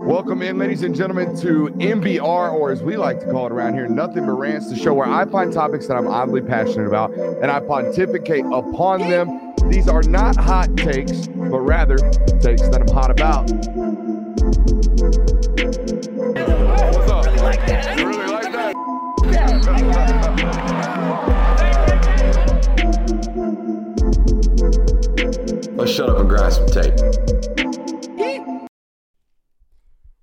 Welcome in, ladies and gentlemen, to NBR, or as we like to call it around here, Nothing But Rants, the show where I find topics that I'm oddly passionate about and I pontificate upon them. These are not hot takes, but rather takes that I'm hot about. Shut up and grind some tape.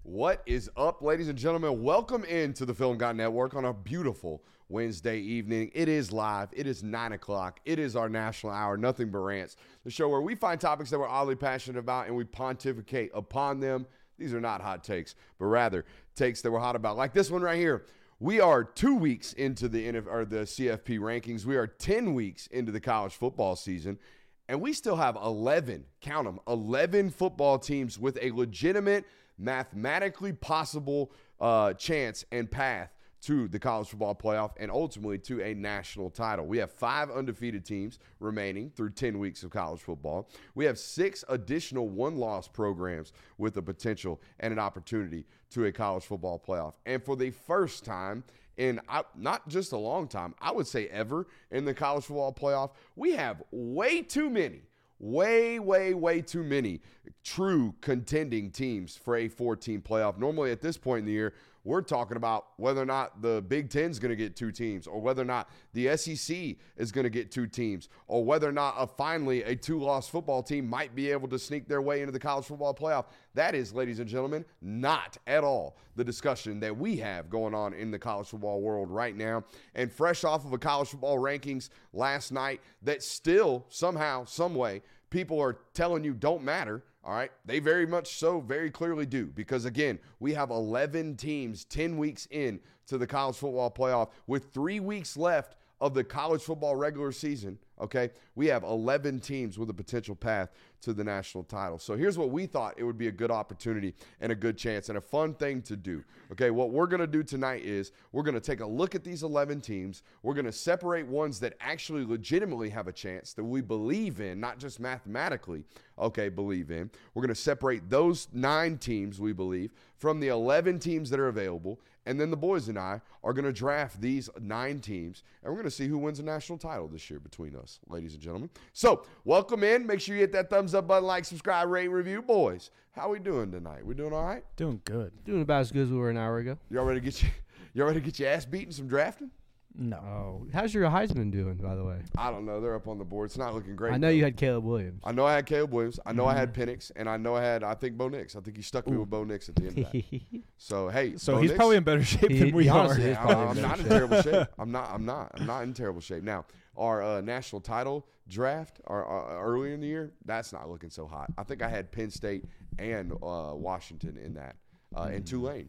What is up, ladies and gentlemen? Welcome into the Film Guy Network on a beautiful Wednesday evening. It is live. It is nine o'clock. It is our national hour, Nothing But Rants, the show where we find topics that we're oddly passionate about and we pontificate upon them. These are not hot takes, but rather takes that we're hot about, like this one right here. We are two weeks into the NF, or the CFP rankings. We are 10 weeks into the college football season, and we still have 11, count them, 11 football teams with a legitimate, mathematically possible uh, chance and path to the college football playoff and ultimately to a national title. We have five undefeated teams remaining through 10 weeks of college football. We have six additional one loss programs with the potential and an opportunity to a college football playoff. And for the first time, in uh, not just a long time, I would say ever in the college football playoff, we have way too many, way, way, way too many true contending teams for a 14 playoff. Normally, at this point in the year, we're talking about whether or not the Big Ten is going to get two teams, or whether or not the SEC is going to get two teams, or whether or not a, finally a two loss football team might be able to sneak their way into the college football playoff. That is, ladies and gentlemen, not at all the discussion that we have going on in the college football world right now. And fresh off of a college football rankings last night that still, somehow, some way, people are telling you don't matter. All right. They very much so, very clearly do. Because again, we have 11 teams 10 weeks in to the college football playoff with three weeks left of the college football regular season. Okay. We have 11 teams with a potential path to the national title. So here's what we thought it would be a good opportunity and a good chance and a fun thing to do. Okay. What we're going to do tonight is we're going to take a look at these 11 teams. We're going to separate ones that actually legitimately have a chance that we believe in, not just mathematically, okay, believe in. We're going to separate those nine teams we believe from the 11 teams that are available. And then the boys and I are going to draft these nine teams, and we're going to see who wins a national title this year between us, ladies and gentlemen. So, welcome in. Make sure you hit that thumbs up button, like, subscribe, rate, review. Boys, how we doing tonight? We doing all right? Doing good. Doing about as good as we were an hour ago. Y'all ready to get you? Y'all ready to get your ass beaten some drafting? No. Oh, how's your Heisman doing, by the way? I don't know. They're up on the board. It's not looking great. I know though. you had Caleb Williams. I know I had Caleb Williams. I know I had Penix, and I know I had I think Bo Nix. I think he stuck me with Bo Nix at the end of that. So hey, So Bo he's Nix- probably in better shape He- than we he are. Yeah, I'm, I'm in not in terrible shape. I'm not. I'm not. I'm not in terrible shape. Now, our uh, national title draft, our, uh, early in the year, that's not looking so hot. I think I had Penn State and uh, Washington in that, uh, and Tulane.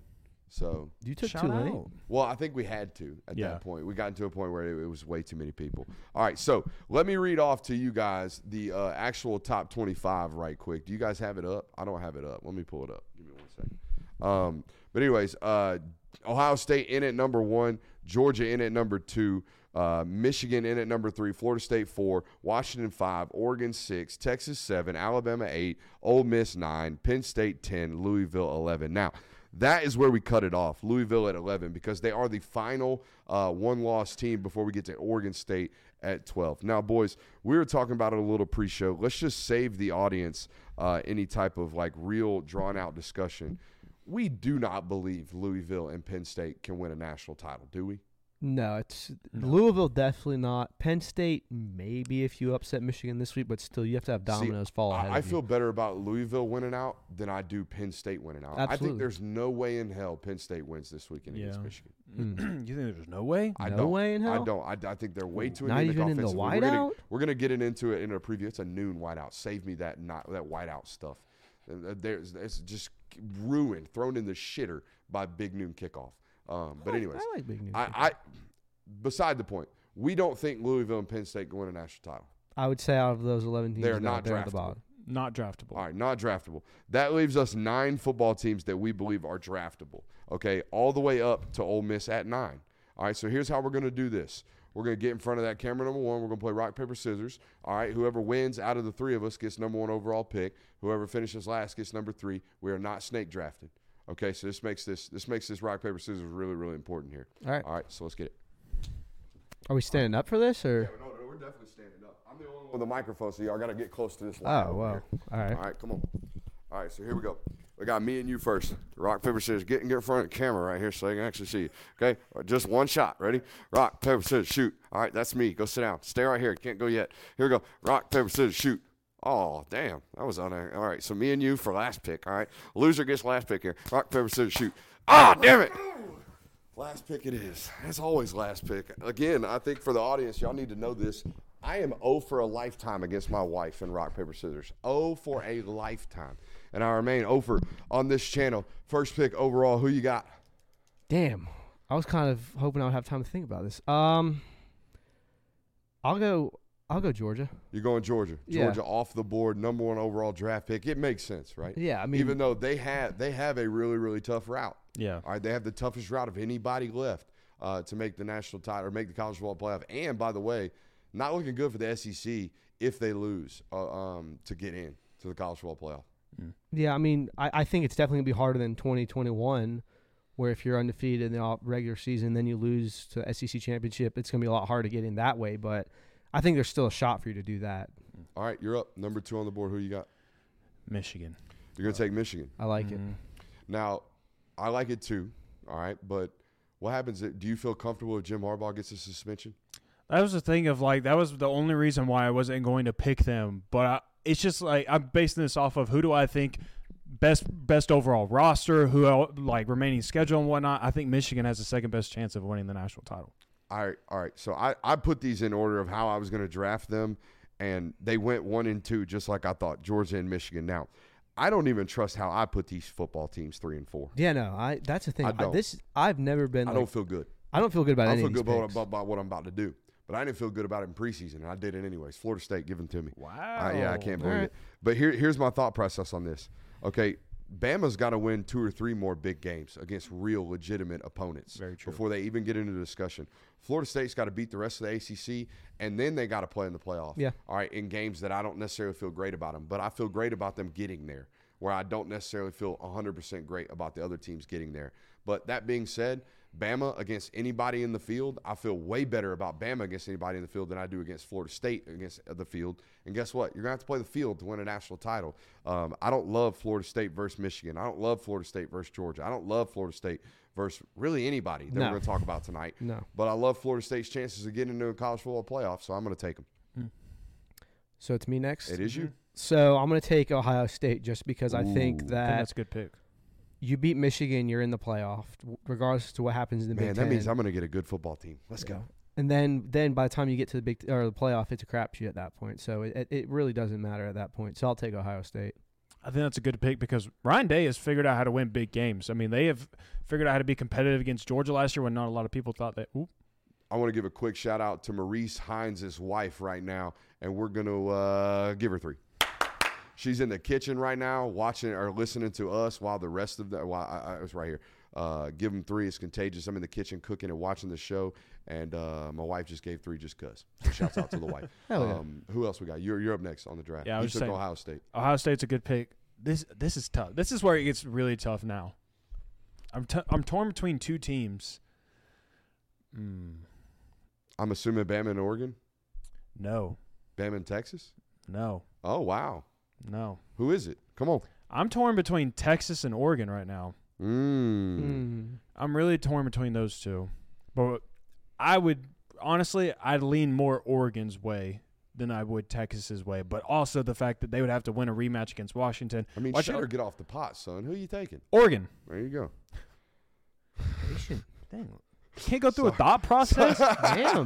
So, You took Shout Tulane. out. well, I think we had to at Yeah. that point. We got into a point where it, it was way too many people. All right, so let me read off to you guys the uh, actual top 25 right quick. Do you guys have it up? I don't have it up. Let me pull it up. Give me one second. Um, but anyways, uh, Ohio State in at number one, Georgia in at number two, uh, Michigan in at number three, Florida State four, Washington five, Oregon six, Texas seven, Alabama eight, Ole Miss nine, Penn State ten, Louisville eleven. Now that is where we cut it off. Louisville at 11 because they are the final uh, one loss team before we get to Oregon State at 12. Now, boys, we were talking about it a little pre show. Let's just save the audience uh, any type of like real drawn out discussion. We do not believe Louisville and Penn State can win a national title, do we? No, it's Louisville definitely not. Penn State maybe if you upset Michigan this week, but still you have to have dominoes fall ahead. I, I of you. feel better about Louisville winning out than I do Penn State winning out. I think there's no way in hell Penn State wins this weekend against Michigan. Mm. you think there's no way? I No don't. way in hell. I don't. I, I think they're way too Not anemic even in the offensively. We're gonna, whiteout? we're gonna get it into it in a preview. It's a noon whiteout. Save me that not that whiteout stuff. Uh, There's it's just ruined, thrown in the shitter by big noon kickoff. Um, but like- anyways, I like big news. I, I beside the point. We don't think Louisville and Penn State can win a national title. I would say out of those 11 teams, They're not they're at the draftable. bottom. Not draftable. All right, not draftable. That leaves us nine football teams that we believe are draftable. Okay, all the way up to Ole Miss at nine. All right, so here's how we're going to do this. We're gonna get in front of that camera number one. We're gonna play rock paper scissors. All right. Whoever wins out of the three of us gets number one overall pick. Whoever finishes last gets number three. We are not snake drafted. Okay. So this makes this this makes this rock paper scissors really really important here. All right. All right. So let's get it. Are we standing up for this or? no, no, we're definitely standing up. I'm the only one with the microphone, so y'all got to get close to this. Oh wow. All right. All right, come on. All right, so here we go. We got me and you first. Rock, paper, scissors. Get, get in front of the camera right here so they can actually see you. Okay? Just one shot. Ready? Rock, paper, scissors, shoot. All right, that's me. Go sit down. Stay right here. Can't go yet. Here we go. Rock, paper, scissors, shoot. Oh, damn. That was on there. All right, so me and you for last pick. All right. Loser gets last pick here. Rock, paper, scissors, shoot. Ah, damn it. Last pick it is. It's always last pick. Again, I think for the audience, y'all need to know this. I am O for a lifetime against my wife in rock, paper, scissors. O for a lifetime. And I remain O for on this channel. First pick overall, who you got? Damn. I was kind of hoping I would have time to think about this. Um, I'll go. I'll go Georgia. You're going Georgia. Yeah. Georgia off the board, number one overall draft pick. It makes sense, right? Yeah, I mean, Even though they have they have a really, really tough route. Yeah. All right, they have the toughest route of anybody left uh, to make the national title or make the college football playoff. And by the way, not looking good for the SEC if they lose uh, um, to get in to the college football playoff. yeah, I mean, I, I think it's definitely gonna be harder than 2021, where if you're undefeated in the regular season, then you lose to the SEC championship, it's gonna be a lot harder to get in that way. But I think there's still a shot for you to do that. All right, you're up. Number two on the board. Who you got? Michigan. You're gonna take Michigan. I like it. Mhm. Now, I like it too. All right, but what happens? if- Do you feel comfortable if Jim Harbaugh gets a suspension? That was the thing of like that was the only reason why I wasn't going to pick them. But I, it's just like I'm basing this off of who do I think best best overall roster, who el- like remaining schedule and whatnot. I think Michigan has the second best chance of winning the national title. All right, all right. So I, I put these in order of how I was going to draft them, and they went one and two, just like I thought. Georgia and Michigan. Now, I don't even trust how I put these football teams three and four. Yeah, no, I that's the thing. I I don't. this I've never been. I like- don't feel good. I don't feel good about I any feel good about, about, about what I'm about to do, but I didn't feel good about it in preseason, and I did it anyways. Florida State, give them to me. Wow. Uh, yeah, I can't believe Alright. it. But here, here's my thought process on this. Okay, Bama's got to win two or three more big games against real, legitimate opponents before they even get into the discussion. Florida State's got to beat the rest of the ACC, and then they got to play in the playoff. Yeah. All right, in games that I don't necessarily feel great about them, but I feel great about them getting there. Where I don't necessarily feel 100% great about the other teams getting there. But that being said, Bama against anybody in the field, I feel way better about Bama against anybody in the field than I do against Florida State against the field. And guess what? You're going to have to play the field to win a national title. Um, I don't love Florida State versus Michigan. I don't love Florida State versus Georgia. I don't love Florida State versus really anybody that No. we're going to talk about tonight. No. But I love Florida State's chances of getting into a college football playoff, so I'm going to take them. Hmm. So it's me next. It is you. Mm-hmm. So I'm going to take Ohio State just because I Ooh. think I think that that's a good pick. you beat Michigan, you're in the playoff, regardless to what happens in the Man, Big that Ten. means I'm going to get a good football team. Let's Yeah. go. And then, then by the time you get to the big or the playoff, it's a crapshoot at that point. So it, it, it really doesn't matter at that point. So I'll take Ohio State. I think that's a good pick because Ryan Day has figured out how to win big games. I mean, they have figured out how to be competitive against Georgia last year when not a lot of people thought that. I want to give a quick shout out to Maurice Hines' wife right now, and we're going to uh, give her three. She's in the kitchen right now, watching or listening to us while the rest of the. While I, I was right here. Uh, give them three. It's contagious. I'm in the kitchen cooking and watching the show, and uh, my wife just gave three just cause. So shouts out to the wife. Hell yeah. um, who else we got? You're you're up next on the draft. Yeah, I you was took just saying- Ohio State. Ohio State's a good pick. This this is tough. This is where it gets really tough now. I'm t- I'm torn between two teams. Mm, I'm assuming Bama and Oregon, no, Bama and Texas. no, Oh wow, no. who is it? Come on. I'm torn between Texas and Oregon right now. Mm. Mm. I'm really torn between those two. But I would honestly, I'd lean more Oregon's way than I would Texas's way. But also the fact that they would have to win a rematch against Washington. I mean, Watch shit out. or get off the pot, son. Who are you taking? Oregon. There you go. Patient. Dang. Can't go through a thought process. Damn.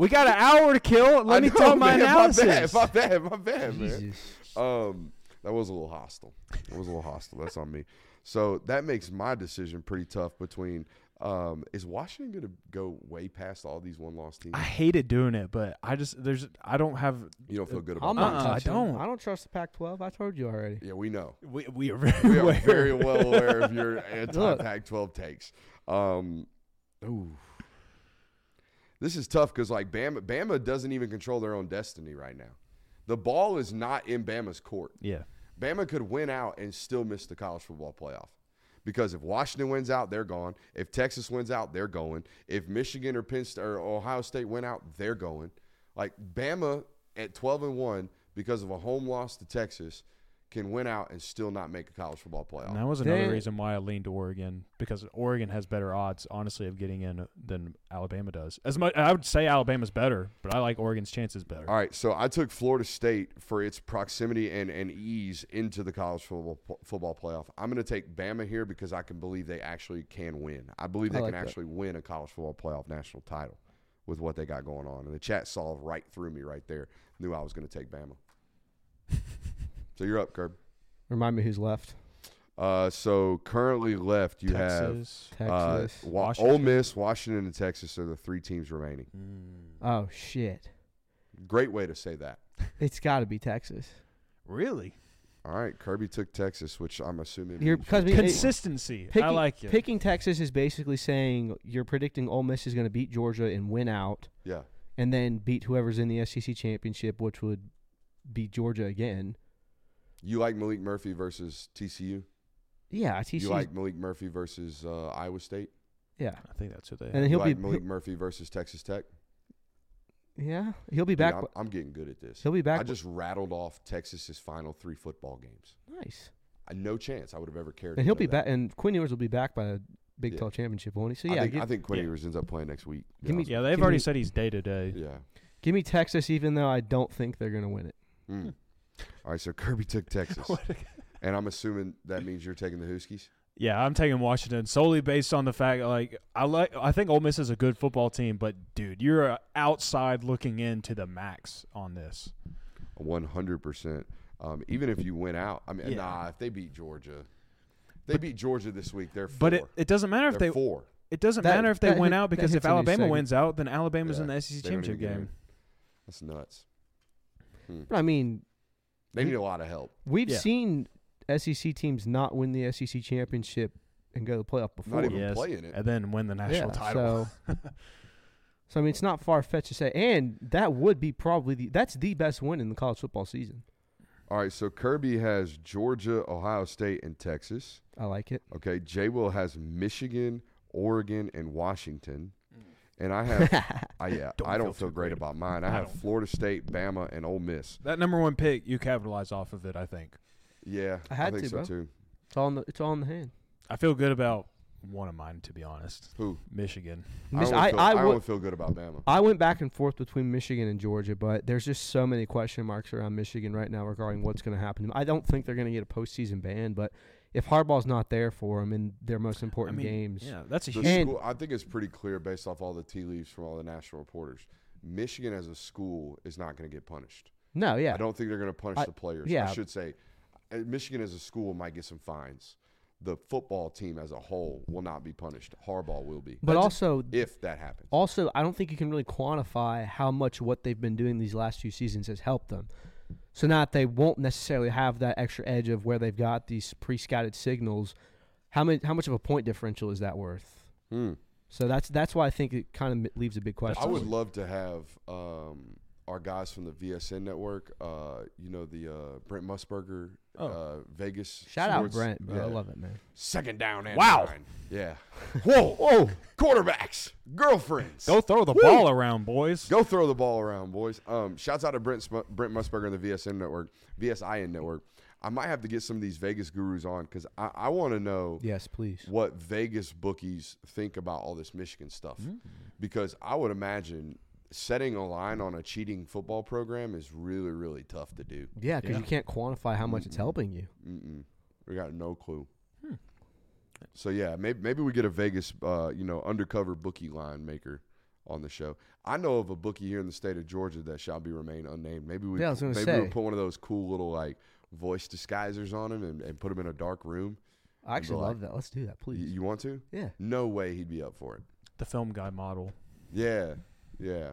we got an hour to kill. Let I me know, tell my man, analysis. My bad, my bad, my bad, man. Um, that was a little hostile. That was a little hostile. That's on me. So that makes my decision pretty tough between. Um, is Washington going to go way past all these one-loss teams? I hated doing it, but I just there's I don't have You don't feel good about I'm not Uh-uh, I don't. I don't trust the Pac-12. I told you already. Yeah, we know. we we are very, We are very well aware of your anti-Pac-12 takes. Um, ooh. This is tough because like Bama, Bama doesn't even control their own destiny right now. The ball is not in Bama's court. Yeah. Bama could win out and still miss the college football playoff. Because if Washington wins out, they're gone. If Texas wins out, they're going. If Michigan or Penn State or Ohio State win out, they're going. Like Bama at 12 and 1 because of a home loss to Texas can win out and still not make a college football playoff. And that was another They- reason why I leaned to Oregon because Oregon has better odds, honestly, of getting in than Alabama does. As much I would say Alabama's better, but I like Oregon's chances better. All right, so I took Florida State for its proximity and, and ease into the college football football playoff. I'm going to take Bama here because I can believe they actually can win. I believe they I like can that. actually win a college football playoff national title with what they got going on. And the chat saw right through me right there. Knew I was going to take Bama. so you're up, Curb. Remind me who's left. Uh, so currently left, you have Texas. uh, Texas. Wa- Washington. Ole Miss, Washington, and Texas are the three teams remaining. Mm. oh shit! Great way to say that. It's got to be Texas. Really? All right, Kirby took Texas, which I'm assuming You're means- because I mean, it- Consistency. I picking, like it. picking Texas is basically saying you're predicting Ole Miss is going to beat Georgia and win out, yeah. and then beat whoever's in the SEC championship, which would beat Georgia again. You like Maalik Murphy versus TCU? Yeah, TCU. You like Maalik Murphy versus uh, Iowa State? yeah, I think that's who they. and then he'll like be Maalik Murphy versus Texas Tech? yeah he'll be Dude, back. I'm, b- I'm getting good at this. he'll be back. I just rattled off Texas's final three football games. nice, I no chance I would have ever cared. and to he'll know be back. And Quinn Ewers will be back by the Big Yeah. 12 championship, won't he? So I yeah, think, give, I think Quinn yeah. Ewers ends up playing next week. Give me- yeah, they've already me- said he's day to day. Yeah. give me Texas, even though I don't think they're going to win it. Mm. All right, so Kirby took Texas, and I'm assuming that means you're taking the Huskies. Yeah, I'm taking Washington solely based on the fact like I like I think Ole Miss is a good football team, but dude, you're uh, outside looking into the max on this. One hundred percent. Um, even if you win out, I mean, Yeah. nah. If they beat Georgia, they beat Georgia this week. They're four. But it, it doesn't matter if They're they four. it doesn't That- matter if they that win hit- out because if Alabama wins out, then Alabama's Yeah, in the SEC they don't even championship game. That's nuts. But I mean, They need a lot of help. we've Yeah. seen SEC teams not win the SEC championship and go to the playoff before. Not even Yes. playing it. And then win the national yeah, title. So, so I mean, it's not far fetched to say, and that would be probably the that's the best win in the college football season. All right, so Kirby has Georgia, Ohio State, and Texas. I like it. Okay, Jay Will has Michigan, Oregon, and Washington. And I have, I, yeah, Don't I don't feel feel great great about mine. I I have don't. Florida State, Bama, and Ole Miss. that number one pick, you capitalize off of it. I think. Yeah, I had think to, so bro. too. It's all in the it's all in the hand. I feel good about one of mine, to be honest. Who? Michigan. Miss- I, I feel, I, I, would- feel good about Bama. I went back and forth between Michigan and Georgia, but there's just so many question marks around Michigan right now regarding what's going to happen. I don't think they're going to get a postseason ban, but if Harbaugh's not there for them in their most I important mean, games, yeah, that's a The huge. School, I think it's pretty clear based off all the tea leaves from all the national reporters. Michigan as a school is not going to get punished. no, yeah, I don't think they're going to punish I- the players. yeah. I should say, uh, Michigan as a school might get some fines. The football team as a whole will not be punished. Harbaugh will be, but That's- also if that happens. also I don't think you can really quantify how much what they've been doing these last few seasons has helped them. So now that they won't necessarily have that extra edge of where they've got these pre-scouted signals, how many how much of a point differential is that worth? Hmm. So that's that's why I think it kind of leaves a big question. I would love to have um, our guys from the VSN network. Uh, you know the uh, Brent Musburger, Oh. uh, Vegas. Shout out Brent, bro. I love it, man. Second down and Wow. nine. Yeah. Whoa, whoa. Quarterbacks, girlfriends. Go throw the Woo! ball around, boys. Go throw the ball around, boys. Um, shouts out to Brent Sm- Brent Musburger and the VSN network, VSIN network. I might have to get some of these Vegas gurus on because I, I want to know Yes, please. what Vegas bookies think about all this Michigan stuff. Mm. Because I would imagine setting a line on a cheating football program is really, really tough to do. Yeah, because Yeah. you can't quantify how much it's Mm-mm. helping you. Mm-mm. We got no clue. Hmm. So yeah, maybe maybe we get a Vegas, uh, you know, undercover bookie line maker on the show. I know of a bookie here in the state of Georgia that shall be remain unnamed. Maybe we Yeah, I was gonna maybe we put one of those cool little like voice disguisers on him and, and put him in a dark room. I actually like- love that. Let's do that, Y- please. you want to? yeah. No way he'd be up for it. The film guy model. Yeah, yeah.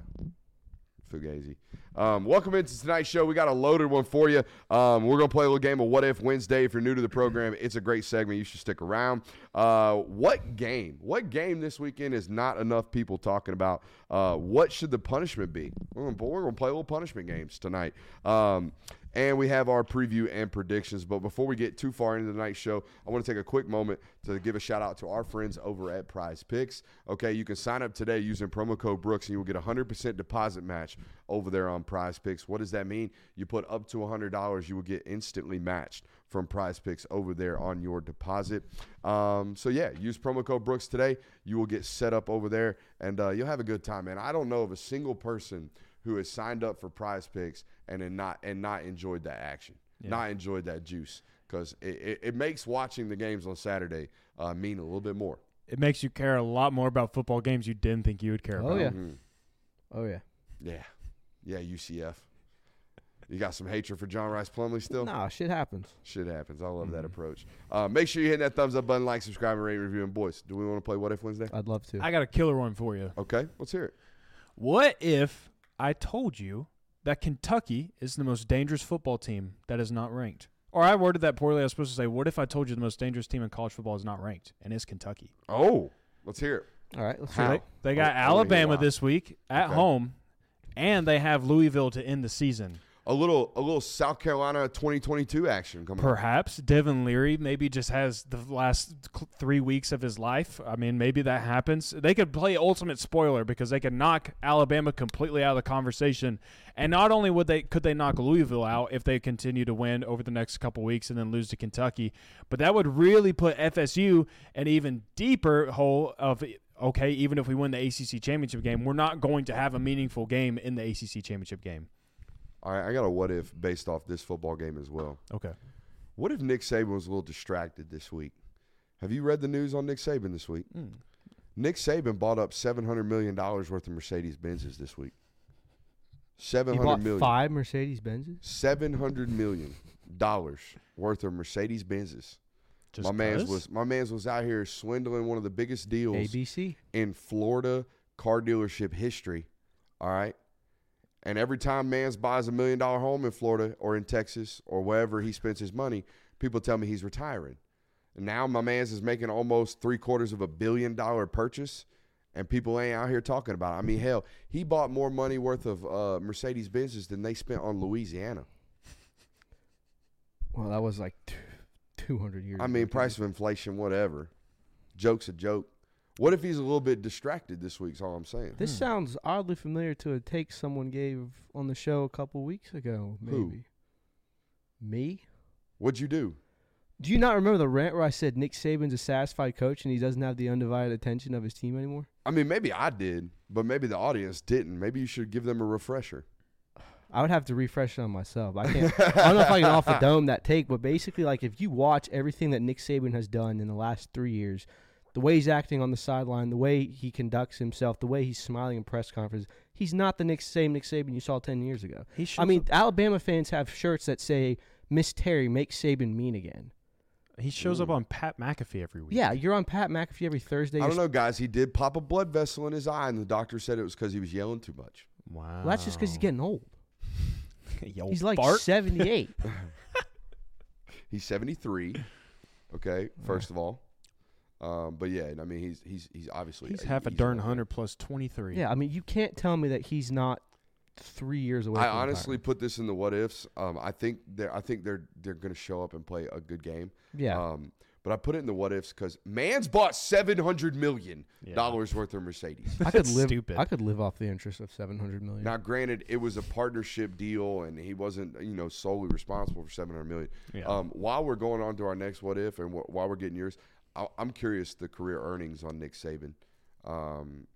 Fugazi. Um, welcome into tonight's show. We got a loaded one for you. Um, we're gonna play a little game of What If Wednesday. If you're new to the program, it's a great segment. You should stick around. Uh, what game? What game this weekend is not enough people talking about? Uh, what should the punishment be? We're we're gonna play a little punishment games tonight. Um, and we have our preview and predictions. But before we get too far into the night show, I want to take a quick moment to give a shout out to our friends over at Prize Picks. Okay, you can sign up today using promo code Brooks, and you will get a hundred percent deposit match over there on Prize Picks. What does that mean? You put up to hundred dollars, you will get instantly matched from Prize Picks over there on your deposit. Um, so yeah, use promo code Brooks today. You will get set up over there, and uh, you'll have a good time, man. I don't know of a single person who has signed up for Prize Picks and then not and not enjoyed that action, Yeah. not enjoyed that juice, because it, it, it makes watching the games on Saturday uh, mean a little bit more. It makes you care a lot more about football games you didn't think you would care Oh, about. yeah. Mhm. Oh yeah. yeah, yeah. UCF. You got some hatred for John Rhys Plumlee still? Nah, shit happens. Shit happens. I love that Mhm. approach. Uh, make sure you hit that thumbs up button, like, subscribe, and rate, review. And boys, do we want to play What If Wednesday? I'd love to. I got a killer one for you. Okay, let's hear it. What if I told you that Kentucky is the most dangerous football team that is not ranked? Or I worded that poorly. I was supposed to say, what if I told you the most dangerous team in college football is not ranked and is Kentucky? Oh, let's hear it. All right, let's How? see. They, they oh, got I- I wanna hear Alabama why. this week at Okay. home, and they have Louisville to end the season. A little, a little South Carolina 2022 action coming. up. Perhaps Devin Leary maybe just has the last three weeks of his life. I mean, maybe that happens. They could play ultimate spoiler because they could knock Alabama completely out of the conversation. And not only would they could they knock Louisville out if they continue to win over the next couple weeks and then lose to Kentucky, but that would really put FSU an even deeper hole of okay, even if we win the ACC championship game, we're not going to have a meaningful game in the ACC championship game. All right, I got a what if based off this football game as well. Okay. What if Nick Saban was a little distracted this week? Have you read the news on Nick Saban this week? Mm. Nick Saban bought up seven hundred million dollars worth of Mercedes Benzes this week. Seven hundred million. five Mercedes Benzes. Seven hundred million dollars worth of Mercedes Benzes. Just my man's 'cause? was my man's was out here swindling one of the biggest deals ABC. in Florida car dealership history. All right. And every time Mans buys a million dollar home in Florida or in Texas or wherever he spends his money, people tell me he's retiring. And now my man's is making almost three quarters of a billion dollar purchase, and people ain't out here talking about it. I mean, hell, he bought more money worth of uh, Mercedes Benzes than they spent on Louisiana. Well, that was like two hundred years. I mean, price of inflation, whatever. Joke's a joke. What if he's a little bit distracted this week? Is all I'm saying. This Hmm. sounds oddly familiar to a take someone gave on the show a couple weeks ago. Maybe. Who? Me? What'd you do? Do you not remember the rant where I said Nick Saban's a satisfied coach and he doesn't have the undivided attention of his team anymore? I mean, maybe I did, but maybe the audience didn't. Maybe you should give them a refresher. I would have to refresh it on myself. I can't. I don't know if I can off the dome that take, but basically, like if you watch everything that Nick Saban has done in the last three years, the way he's acting on the sideline, the way he conducts himself, the way he's smiling in press conferences, he's not the Nick same Nick Saban you saw ten years ago. He shows I mean, up, Alabama fans have shirts that say "Miss Terry makes Saban mean again." he shows up mm. on Pat McAfee every week. Yeah, you're on Pat McAfee every Thursday. I You're don't know, guys. He did pop a blood vessel in his eye, and the doctor said it was because he was yelling too much. Wow. Well, that's just because he's getting old. Yo, He's like Bart. 78. He's 73. Okay, first of all. Um, but yeah, I mean, he's he's he's obviously He's half a darn hundred plus twenty three. yeah, I mean, you can't tell me that he's not three years away. I from honestly put this in the what ifs. Um, I think they're I think they're they're going to show up and play a good game. Yeah. Um, but I put it in the what ifs because Man's bought seven hundred million Yeah. dollars worth of Mercedes. I could live. stupid. I could live off the interest of seven hundred million. Now, granted, it was a partnership deal, and he wasn't, you know, solely responsible for seven hundred million. Yeah. Um, while we're going on to our next what if, and wh- while we're getting yours, I- I'm curious the career earnings on Nick Saban. Um,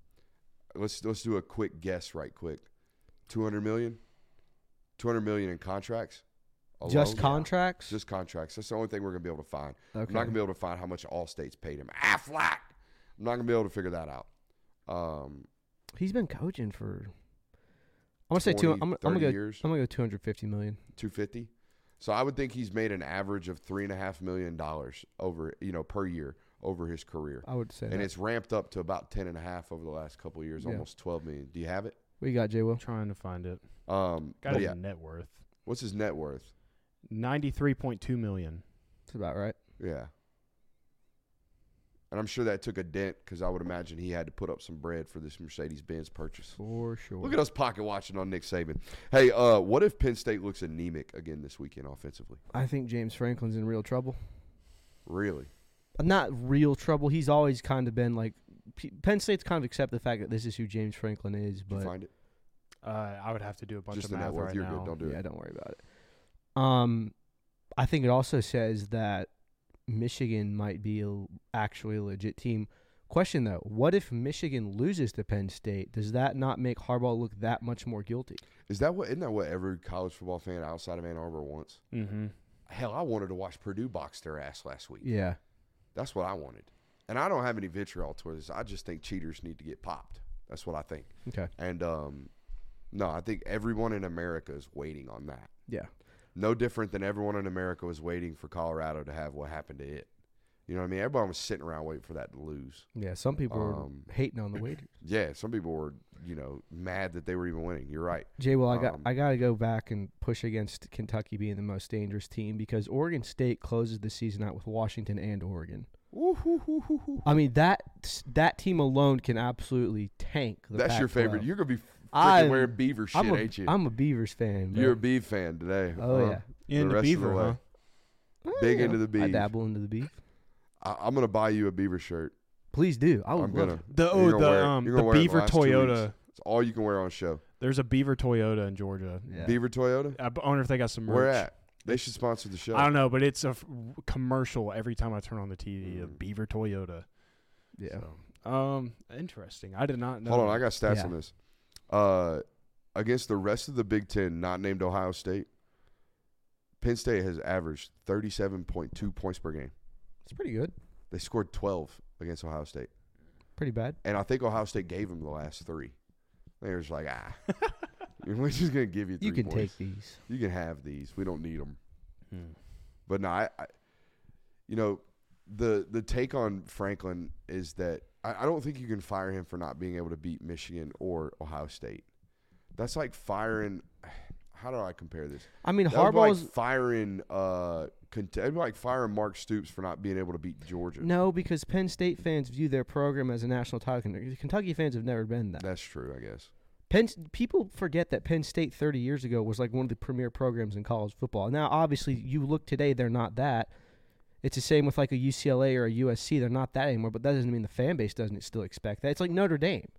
let's let's do a quick guess, right quick. Two hundred million. Two hundred million in contracts. Just alone? contracts. Just contracts. That's the only thing we're gonna be able to find. okay. I'm not gonna be able to find how much all states paid him. Aflac. I'm not gonna be able to figure that out. Um, He's been coaching for. I'm gonna say two. 20, I'm, I'm gonna go. years. I'm gonna go two hundred fifty million. 250 so i would think he's made an average of three and a half million dollars over you know per year over his career I would say. and that. it's ramped up to about ten and a half over the last couple of years Yeah. almost 12 million do you have it We got, J. Will? trying to find it. Um, Got his yeah, net worth. what's his net worth? Ninety three point two million. That's about right. Yeah. And I'm sure that took a dent because I would imagine he had to put up some bread for this Mercedes Benz purchase. For sure. Look at us pocket watching on Nick Saban. Hey, uh, what if Penn State looks anemic again this weekend offensively? I think James Franklin's in real trouble. Really? Not real trouble. He's always kind of been like Penn State's kind of accept the fact that this is who James Franklin is, Did you but find it? Uh, I would have to do a bunch Just of the net math right You're now. good. Don't do yeah, it. don't worry about it. Um, I think it also says that Michigan might be a, actually a legit team. Question though, what if Michigan loses to Penn State? Does that not make Harbaugh look that much more guilty? Is that what? Isn't that what every college football fan outside of Ann Arbor wants? Mm-hmm. Hell, I wanted to watch Purdue box their ass last week. Yeah. That's what I wanted. And I don't have any vitriol towards this. I just think cheaters need to get popped. That's what I think. Okay. And um, no, I think everyone in America is waiting on that. Yeah. No different than everyone in America was waiting for Colorado to have what happened to it. You know what I mean? Everybody was sitting around waiting for that to lose. Yeah. Some people Um, are hating on the wager. Yeah, some people were, you know, mad that they were even winning. You're right. Jay, well, I got Um, I got to go back and push against Kentucky being the most dangerous team because Oregon State closes the season out with Washington and Oregon. I mean that that team alone can absolutely tank. The That's your Pac-12. favorite. You're gonna be freaking I'm- wearing Beaver shit, I'm a, ain't you? I'm a Beavers fan. bro. You're a Beav fan today. oh huh? yeah. In The the the beaver, way. huh? Well, Big you into know, the I beef. dabble into the beef. I, I'm gonna buy you a Beaver shirt. Please do. I would I'm gonna. it. The oh the wear um the gonna wear it the Beaver Toyota. weeks. It's all you can wear on show. There's a Beaver Toyota in Georgia. Yeah. Beaver Toyota. I wonder if they got some merch. Where at? They should sponsor the show. I don't know, but it's a f- commercial every time I turn on the TV. A Mm. Beaver Toyota. Yeah. So, um, interesting. I did not know. Hold on. I got stats Yeah. on this. Uh, against the rest of the Big Ten, not named Ohio State, Penn State has averaged 37.2 points per game. It's pretty good. They scored 12 against Ohio State, Pretty bad. and I think Ohio State gave them the last three. They were just like, ah, we're just gonna give you. Three You can points. take these. You can have these. We don't need them. Hmm. But no, I, I you know, the the take on Franklin is that I, I don't think you can fire him for not being able to beat Michigan or Ohio State. That's like firing. How do I compare this? I mean, That like firing. Uh, it'd be like firing Mark Stoops for not being able to beat Georgia. no, because Penn State fans view their program as a national title. contender. Kentucky fans have never been that. That's true, I guess. Penn people forget that Penn State 30 years ago was like one of the premier programs in college football. Now, obviously, you look today, they're not that. It's the same with like a UCLA or a USC. They're not that anymore, but that doesn't mean the fan base doesn't still expect that. It's like Notre Dame.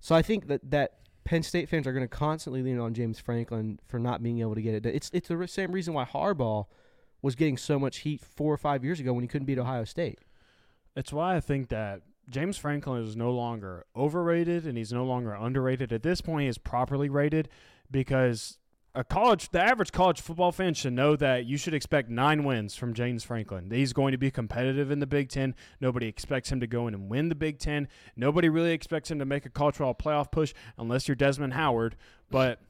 So I think that that Penn State fans are going to constantly lean on James Franklin for not being able to get it. done. It's it's the same reason why Harbaugh was getting so much heat four or five years ago when he couldn't beat Ohio State. It's why I think that James Franklin is no longer overrated and he's no longer underrated. At this point, he is properly rated because a college, the average college football fan should know that you should expect nine wins from James Franklin. He's going to be competitive in the Big Ten. Nobody expects him to go in and win the Big Ten. Nobody really expects him to make a football playoff push unless you're Desmond Howard. But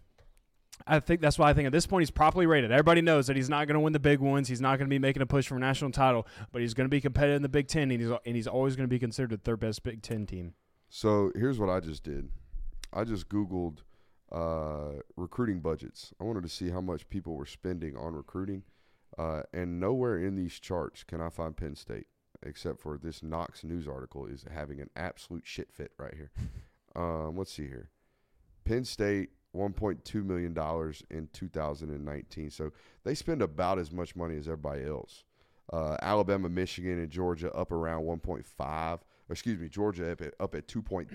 I think that's why I think at this point he's properly rated. Everybody knows that he's not going to win the big ones. He's not going to be making a push for a national title, but he's going to be competitive in the Big Ten, and he's and he's always going to be considered the third best Big Ten team. So here's what I just did. I just Googled uh, recruiting budgets. I wanted to see how much people were spending on recruiting, uh, and nowhere in these charts can I find Penn State, except for this Knox News article is having an absolute shit fit right here. um, let's see here. Penn State, $1.2 million in 2019. So they spend about as much money as everybody else. Uh, Alabama, Michigan, and Georgia up around 1.5. Excuse me, Georgia up at, up at 2.2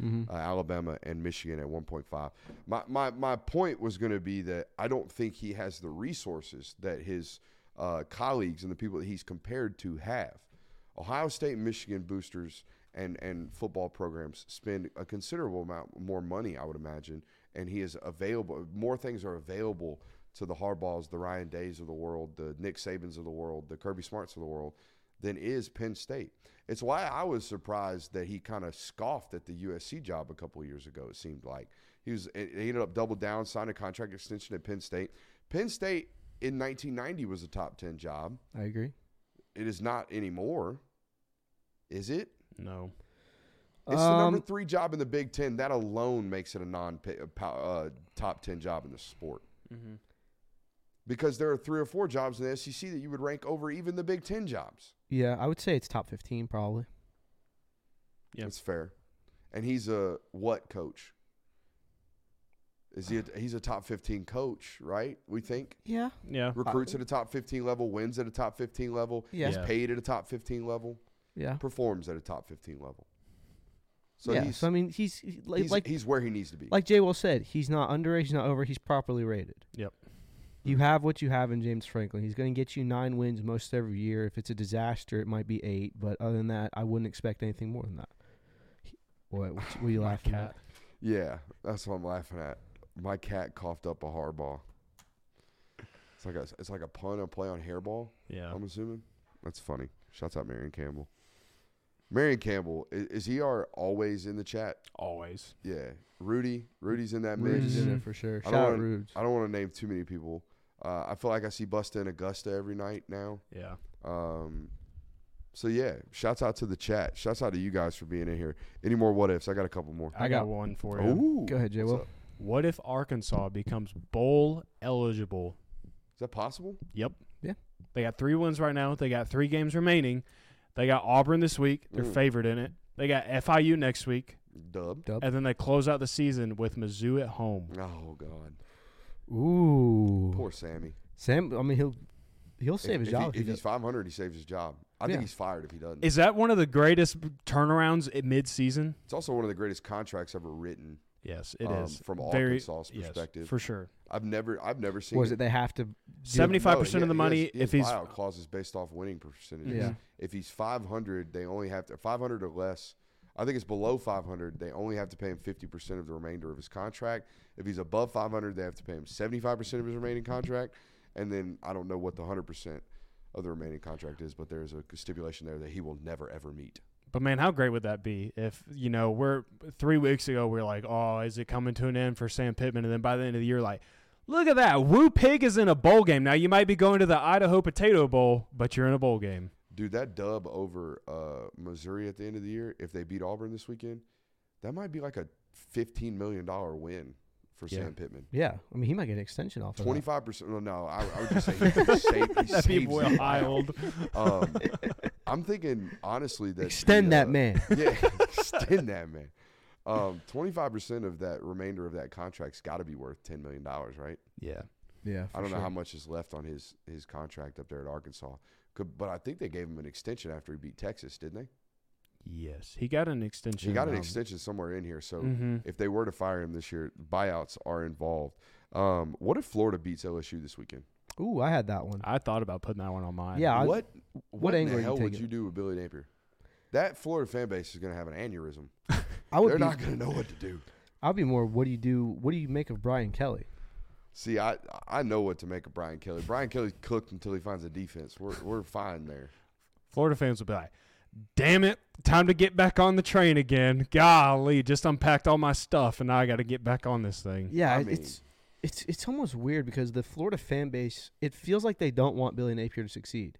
Mm-hmm. uh, Alabama and Michigan at 1.5. My my my point was going to be that I don't think he has the resources that his uh, colleagues and the people that he's compared to have. Ohio State and Michigan boosters and and football programs spend a considerable amount more money, I would imagine, and he is available. More things are available to the Harbaughs, the Ryan Days of the world, the Nick Sabans of the world, the Kirby Smarts of the world, than is Penn State. It's why I was surprised that he kind of scoffed at the USC job a couple of years ago. It seemed like he was. He ended up double down, signed a contract extension at Penn State. Penn State in 1990 was a top 10 job. I agree. It is not anymore. Is it? No, It's the number Um, three job in the Big Ten. That alone makes it a non uh, top ten job in the sport. Mm-hmm. Because there are three or four jobs in the SEC that you would rank over even the Big Ten jobs. Yeah, I would say it's top 15 probably. Yeah. That's fair. And he's a what coach? Is he? A, he's a top fifteen coach, right? We think Yeah. Yeah. recruits at a top fifteen level, wins at a top fifteen level, Yeah. is Yeah. paid at a top fifteen level, Yeah. performs at a top fifteen level. So yeah. he's, so I mean, he's, like he's like he's where he needs to be. like Jay Will said, he's not underrated, he's not over, he's properly rated. Yep. You have what you have in James Franklin. He's going to get you nine wins most every year. If it's a disaster, it might be eight. But other than that, I wouldn't expect anything more than that. What? What, what are you laughing cat. yeah, that's what I'm laughing at. My cat coughed up a hardball. It's like a it's like a pun, a play on hairball. Yeah. I'm assuming. That's funny. Shouts out Marion Campbell. Marion Campbell is, is he our always in the chat? Always. Yeah, Rudy. Rudy's in that mix. Rude's in it for sure. I Shout don't out wanna- Rudes. I don't want to name too many people. Uh, I feel like I see Busta and Augusta every night now. Yeah. Um, so yeah, shouts out to the chat. Shouts out to you guys for being in here. Any more what ifs? I got a couple more. I, I got, got- one for you. Ooh, Go ahead, Jay. what's Will. What if Arkansas becomes bowl eligible? Is that possible? Yep. Yeah. They got three wins right now. They got three games remaining. They got Auburn this week. They're Mm. favored in it. They got FIU next week, Dub. Dub. and then they close out the season with Mizzou at home. Oh God, Ooh. poor Sammy. Sam. I mean, he'll he'll save if, his if job. He, if if he he's 500, he saves his job. I Yeah. think he's fired if he doesn't. Is that one of the greatest turnarounds at mid-season? it's also one of the greatest contracts ever written. Yes, it is um, from Very, Arkansas's yes, perspective. for sure. I've never, I've never seen. was it they have to? seventy five percent of the he money has- he if he's buyout clauses based off winning percentages. Yeah. If he's 500, they only have to 500 or less. I think it's below 500. They only have to pay him 50% of the remainder of his contract. If he's above 500, they have to pay him 75% of his remaining contract. And then I don't know what the 100% of the remaining contract is, but there's a stipulation there that he will never ever meet. But man, how great would that be if you know we're three weeks ago we are like, oh, is it coming to an end for Sam Pittman? And then by the end of the year, like, look at that, Woo Pig is in a bowl game now. You might be going to the Idaho Potato Bowl, but you're in a bowl game. Dude, that dub over uh, Missouri at the end of the year, if they beat Auburn this weekend, that might be like a $15 million win for Yeah. Sam Pittman. Yeah. I mean, he might get an extension off of that. Twenty five percent. No, no. I, I would just say he, saved, he That'd be saves well you. wild. Um, I'm thinking honestly that Extend the, that uh, man. Yeah, extend that man. Um, twenty five percent of that remainder of that contract's got to be worth ten million dollars, right? Yeah. Yeah. I don't know how much is left on his his contract up there at Arkansas, Could, but I think they gave him an extension after he beat Texas, didn't they? Yes, he got an extension. He got an um, extension somewhere in here, so mhm. if they were to fire him this year, buyouts are involved. Um, what if Florida beats LSU this weekend? Ooh, I had that one. I thought about putting that one on mine. Yeah, I- what what, in angle are the you would you do with Billy Napier? That Florida fan base is going to have an aneurysm. I would They're be. not going to know what to do. I'll be more. What do you do? What do you make of Brian Kelly? See, I I know what to make of Brian Kelly. Brian Kelly's cooked until he finds a defense. We're we're fine there. Florida fans would be like, "Damn it, time to get back on the train again." Golly, just unpacked all my stuff, and now I got to get back on this thing. Yeah, I it- mean- it's it's it's almost weird because the Florida fan base. It feels like they don't want Billy Napier to succeed.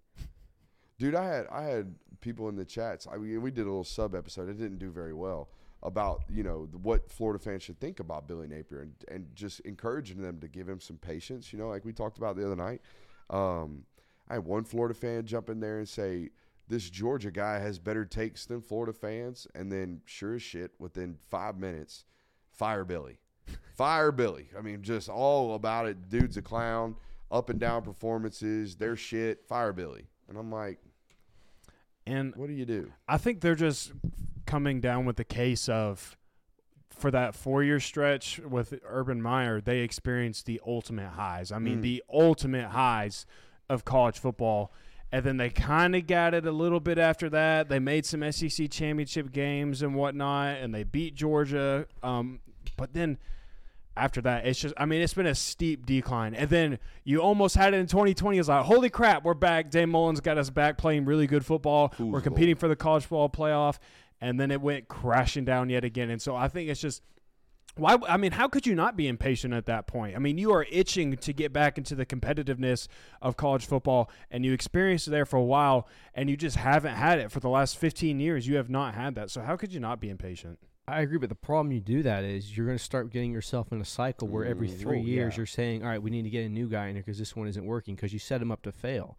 Dude, I had I had people in the chats. I we, we did a little sub episode. It didn't do very well about you know what Florida fans should think about Billy Napier and and just encouraging them to give him some patience. You know, like we talked about the other night. Um, I had one Florida fan jump in there and say this Georgia guy has better takes than Florida fans, and then sure as shit, within five minutes, fire Billy, fire Billy. I mean, just all about it. Dude's a clown. Up and down performances, their shit. Fire Billy, and I'm like. And What do you do? I think they're just coming down with the case of for that four year stretch with Urban Meyer, they experienced the ultimate highs. I mean, Mm. the ultimate highs of college football. And then they kind of got it a little bit after that. They made some SEC championship games and whatnot, and they beat Georgia. Um, but then after that, it's just, I mean, it's been a steep decline. And then you almost had it in 2020. It's like, holy crap, we're back. Dan Mullen got us back playing really good football. Fool's we're competing for the college football playoff. And then it went crashing down yet again. And so I think it's just Why? I mean, how could you not be impatient at that point? I mean, you are itching to get back into the competitiveness of college football, and you experienced it there for a while, and you just haven't had it for the last 15 years. You have not had that. So how could you not be impatient? I agree, but the problem you do that is you're going to start getting yourself in a cycle where every Mm, three oh, years yeah. you're saying, "All right, we need to get a new guy in here because this one isn't working," because you set him up to fail.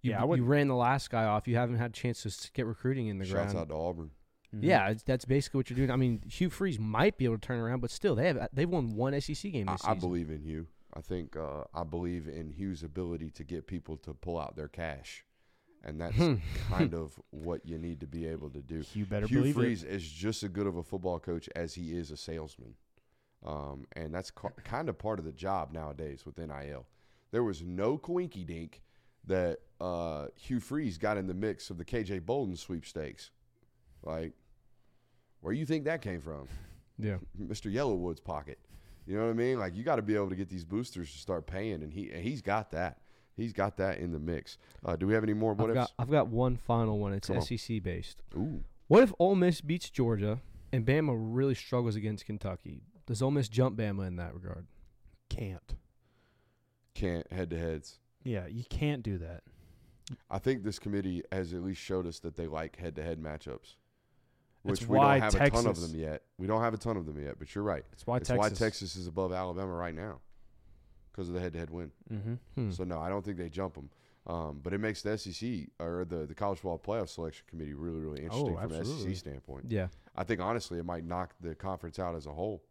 You, Yeah, I you wouldn't- ran the last guy off. You haven't had a chance to get recruiting in the ground. Shouts ground. out to Auburn. Mm-hmm. Yeah, that's basically what you're doing. I mean, Hugh Freeze might be able to turn around, but still, they have they've won one SEC game I, this I season. believe in Hugh. I think uh, I believe in Hugh's ability to get people to pull out their cash, and that's Hmm. kind of what you need to be able to do. You better Hugh believe Freeze is just as good of a football coach as he is a salesman, um, and that's ca- kind of part of the job nowadays with NIL. There was no coinky dink that uh, Hugh Freeze got in the mix of the KJ Bolden sweepstakes. Like, where do you think that came from? Yeah, Mr. Yellowwood's pocket. You know what I mean? Like you got to be able to get these boosters to start paying, and he and he's got that. He's got that in the mix. Uh, do we have any more? What I've got? I've got one final one. It's Come on. SEC based. Ooh, What if Ole Miss beats Georgia and Bama really struggles against Kentucky? Does Ole Miss jump Bama in that regard? Can't. can't head to heads. Yeah, you can't do that. I think this committee has at least showed us that they like head to head matchups, which It's we why don't have a ton of them yet. We don't have a ton of them yet, but you're right. It's why it's Texas. why Texas is above Alabama right now because of the head to head win. Mm-hmm. Hmm. So no, I don't think they jump them. Um, but it makes the SEC or the the college football playoff selection committee really really interesting from an. SEC standpoint. Yeah. I think honestly, it might knock the conference out as a whole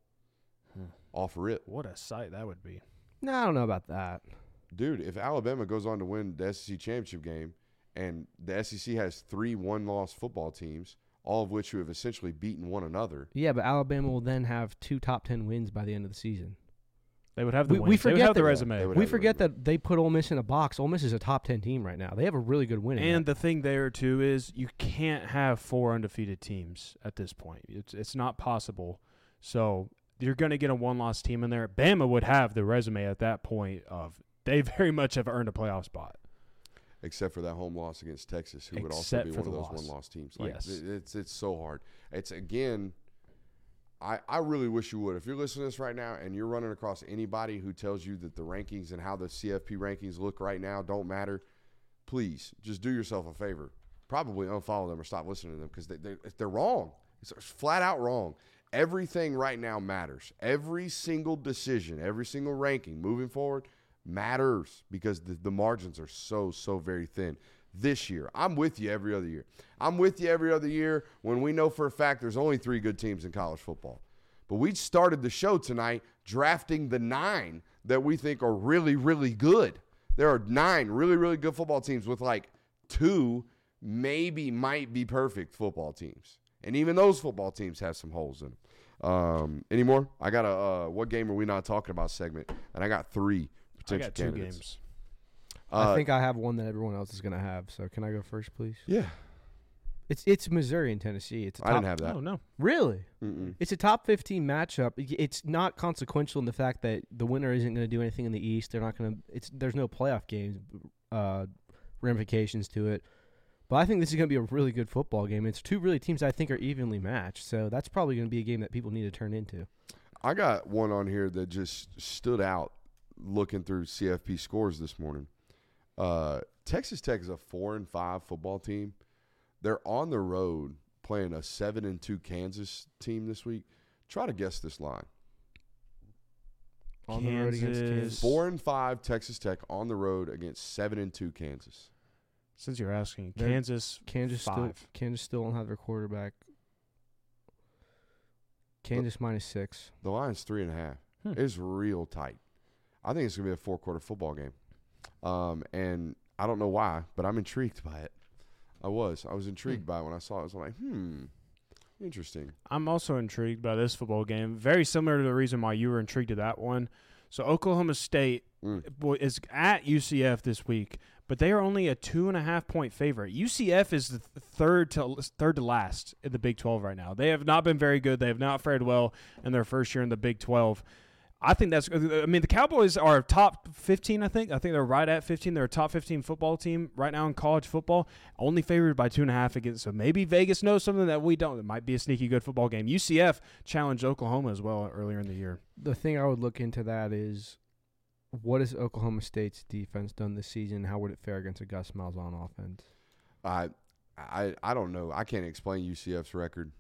Hmm. off rip. What a sight that would be. No, I don't know about that. Dude, if Alabama goes on to win the SEC championship game and the SEC has three one loss football teams, all of which who have essentially beaten one another, Yeah, but Alabama will then have two top ten wins by the end of the season. They would have the We- we wins. They would forget have the resume. They would We have the forget resume. that they put Ole Miss in a box. Ole Miss is a top ten team right now. They have a really good win. And the thing there too is you can't have four undefeated teams at this point. It's it's not possible. So you're going to get a one-loss team in there. Bama would have the resume at that point of they very much have earned a playoff spot. except for that home loss against Texas, who would also be one of those one loss teams. Like Yes. it's it's so hard. It's again I, I really wish you would. If you're listening to this right now and you're running across anybody who tells you that the rankings and how the CFP rankings look right now don't matter, please just do yourself a favor. Probably unfollow them or stop listening to them because they, they, they're wrong. It's flat out wrong. Everything right now matters. Every single decision, every single ranking moving forward matters because the, the margins are so, so very thin this year. I'm with you every other year. I'm with you every other year when we know for a fact there's only three good teams in college football. But we started the show tonight drafting the nine that we think are really, really good. There are nine really, really good football teams with like two, maybe might be perfect football teams. And even those football teams have some holes in them. Um, any more? I got a uh, what game are we not talking about segment, and I got three I potential got two candidates. games. Uh, I think I have one that everyone else is going to have. So can I go first, please? yeah, It's it's Missouri and Tennessee. It's a I top, didn't have that. Oh no. really. Mm-mm. It's a top 15 matchup. It's not consequential in the fact that the winner isn't going to do anything in the East. They're not going to. It's there's no playoff games uh, ramifications to it. But I think this is going to be a really good football game. It's two really teams I think are evenly matched. So that's probably going to be a game that people need to turn into. I got one on here that just stood out looking through CFP scores this morning. Uh, Texas Tech is a four and five football team. They're on the road playing a seven and two Kansas team this week. Try to guess this line. On the road against Kansas. Kansas. Four and five Texas Tech on the road against seven and two Kansas. Since you're asking, They're- Kansas Kansas still five. Kansas still don't have their quarterback. Kansas minus six. The line's three and a half. Hmm. It's real tight. I think it's gonna be a four quarter football game. Um, and I don't know why, but I'm intrigued by it. I was. I was intrigued by it when I saw it. I was like, hmm, interesting. I'm also intrigued by this football game. Very similar to the reason why you were intrigued to that one. So Oklahoma State Mm. is at UCF this week, but they are only a two and a half point favorite. UCF is the third to third to last in the Big 12 right now. They have not been very good. They have not fared well in their first year in the Big 12. I think that's. I mean, the Cowboys are top 15. I think. I think they're right at 15. They're a top 15 football team right now in college football. Only favored by two and a half against. So maybe Vegas knows something that we don't. It might be a sneaky good football game. UCF challenged Oklahoma as well earlier in the year. The thing I would look into that is, what has Oklahoma State's defense done this season? How would it fare against a Gus Malzahn offense? I, I, I don't know. I can't explain UCF's record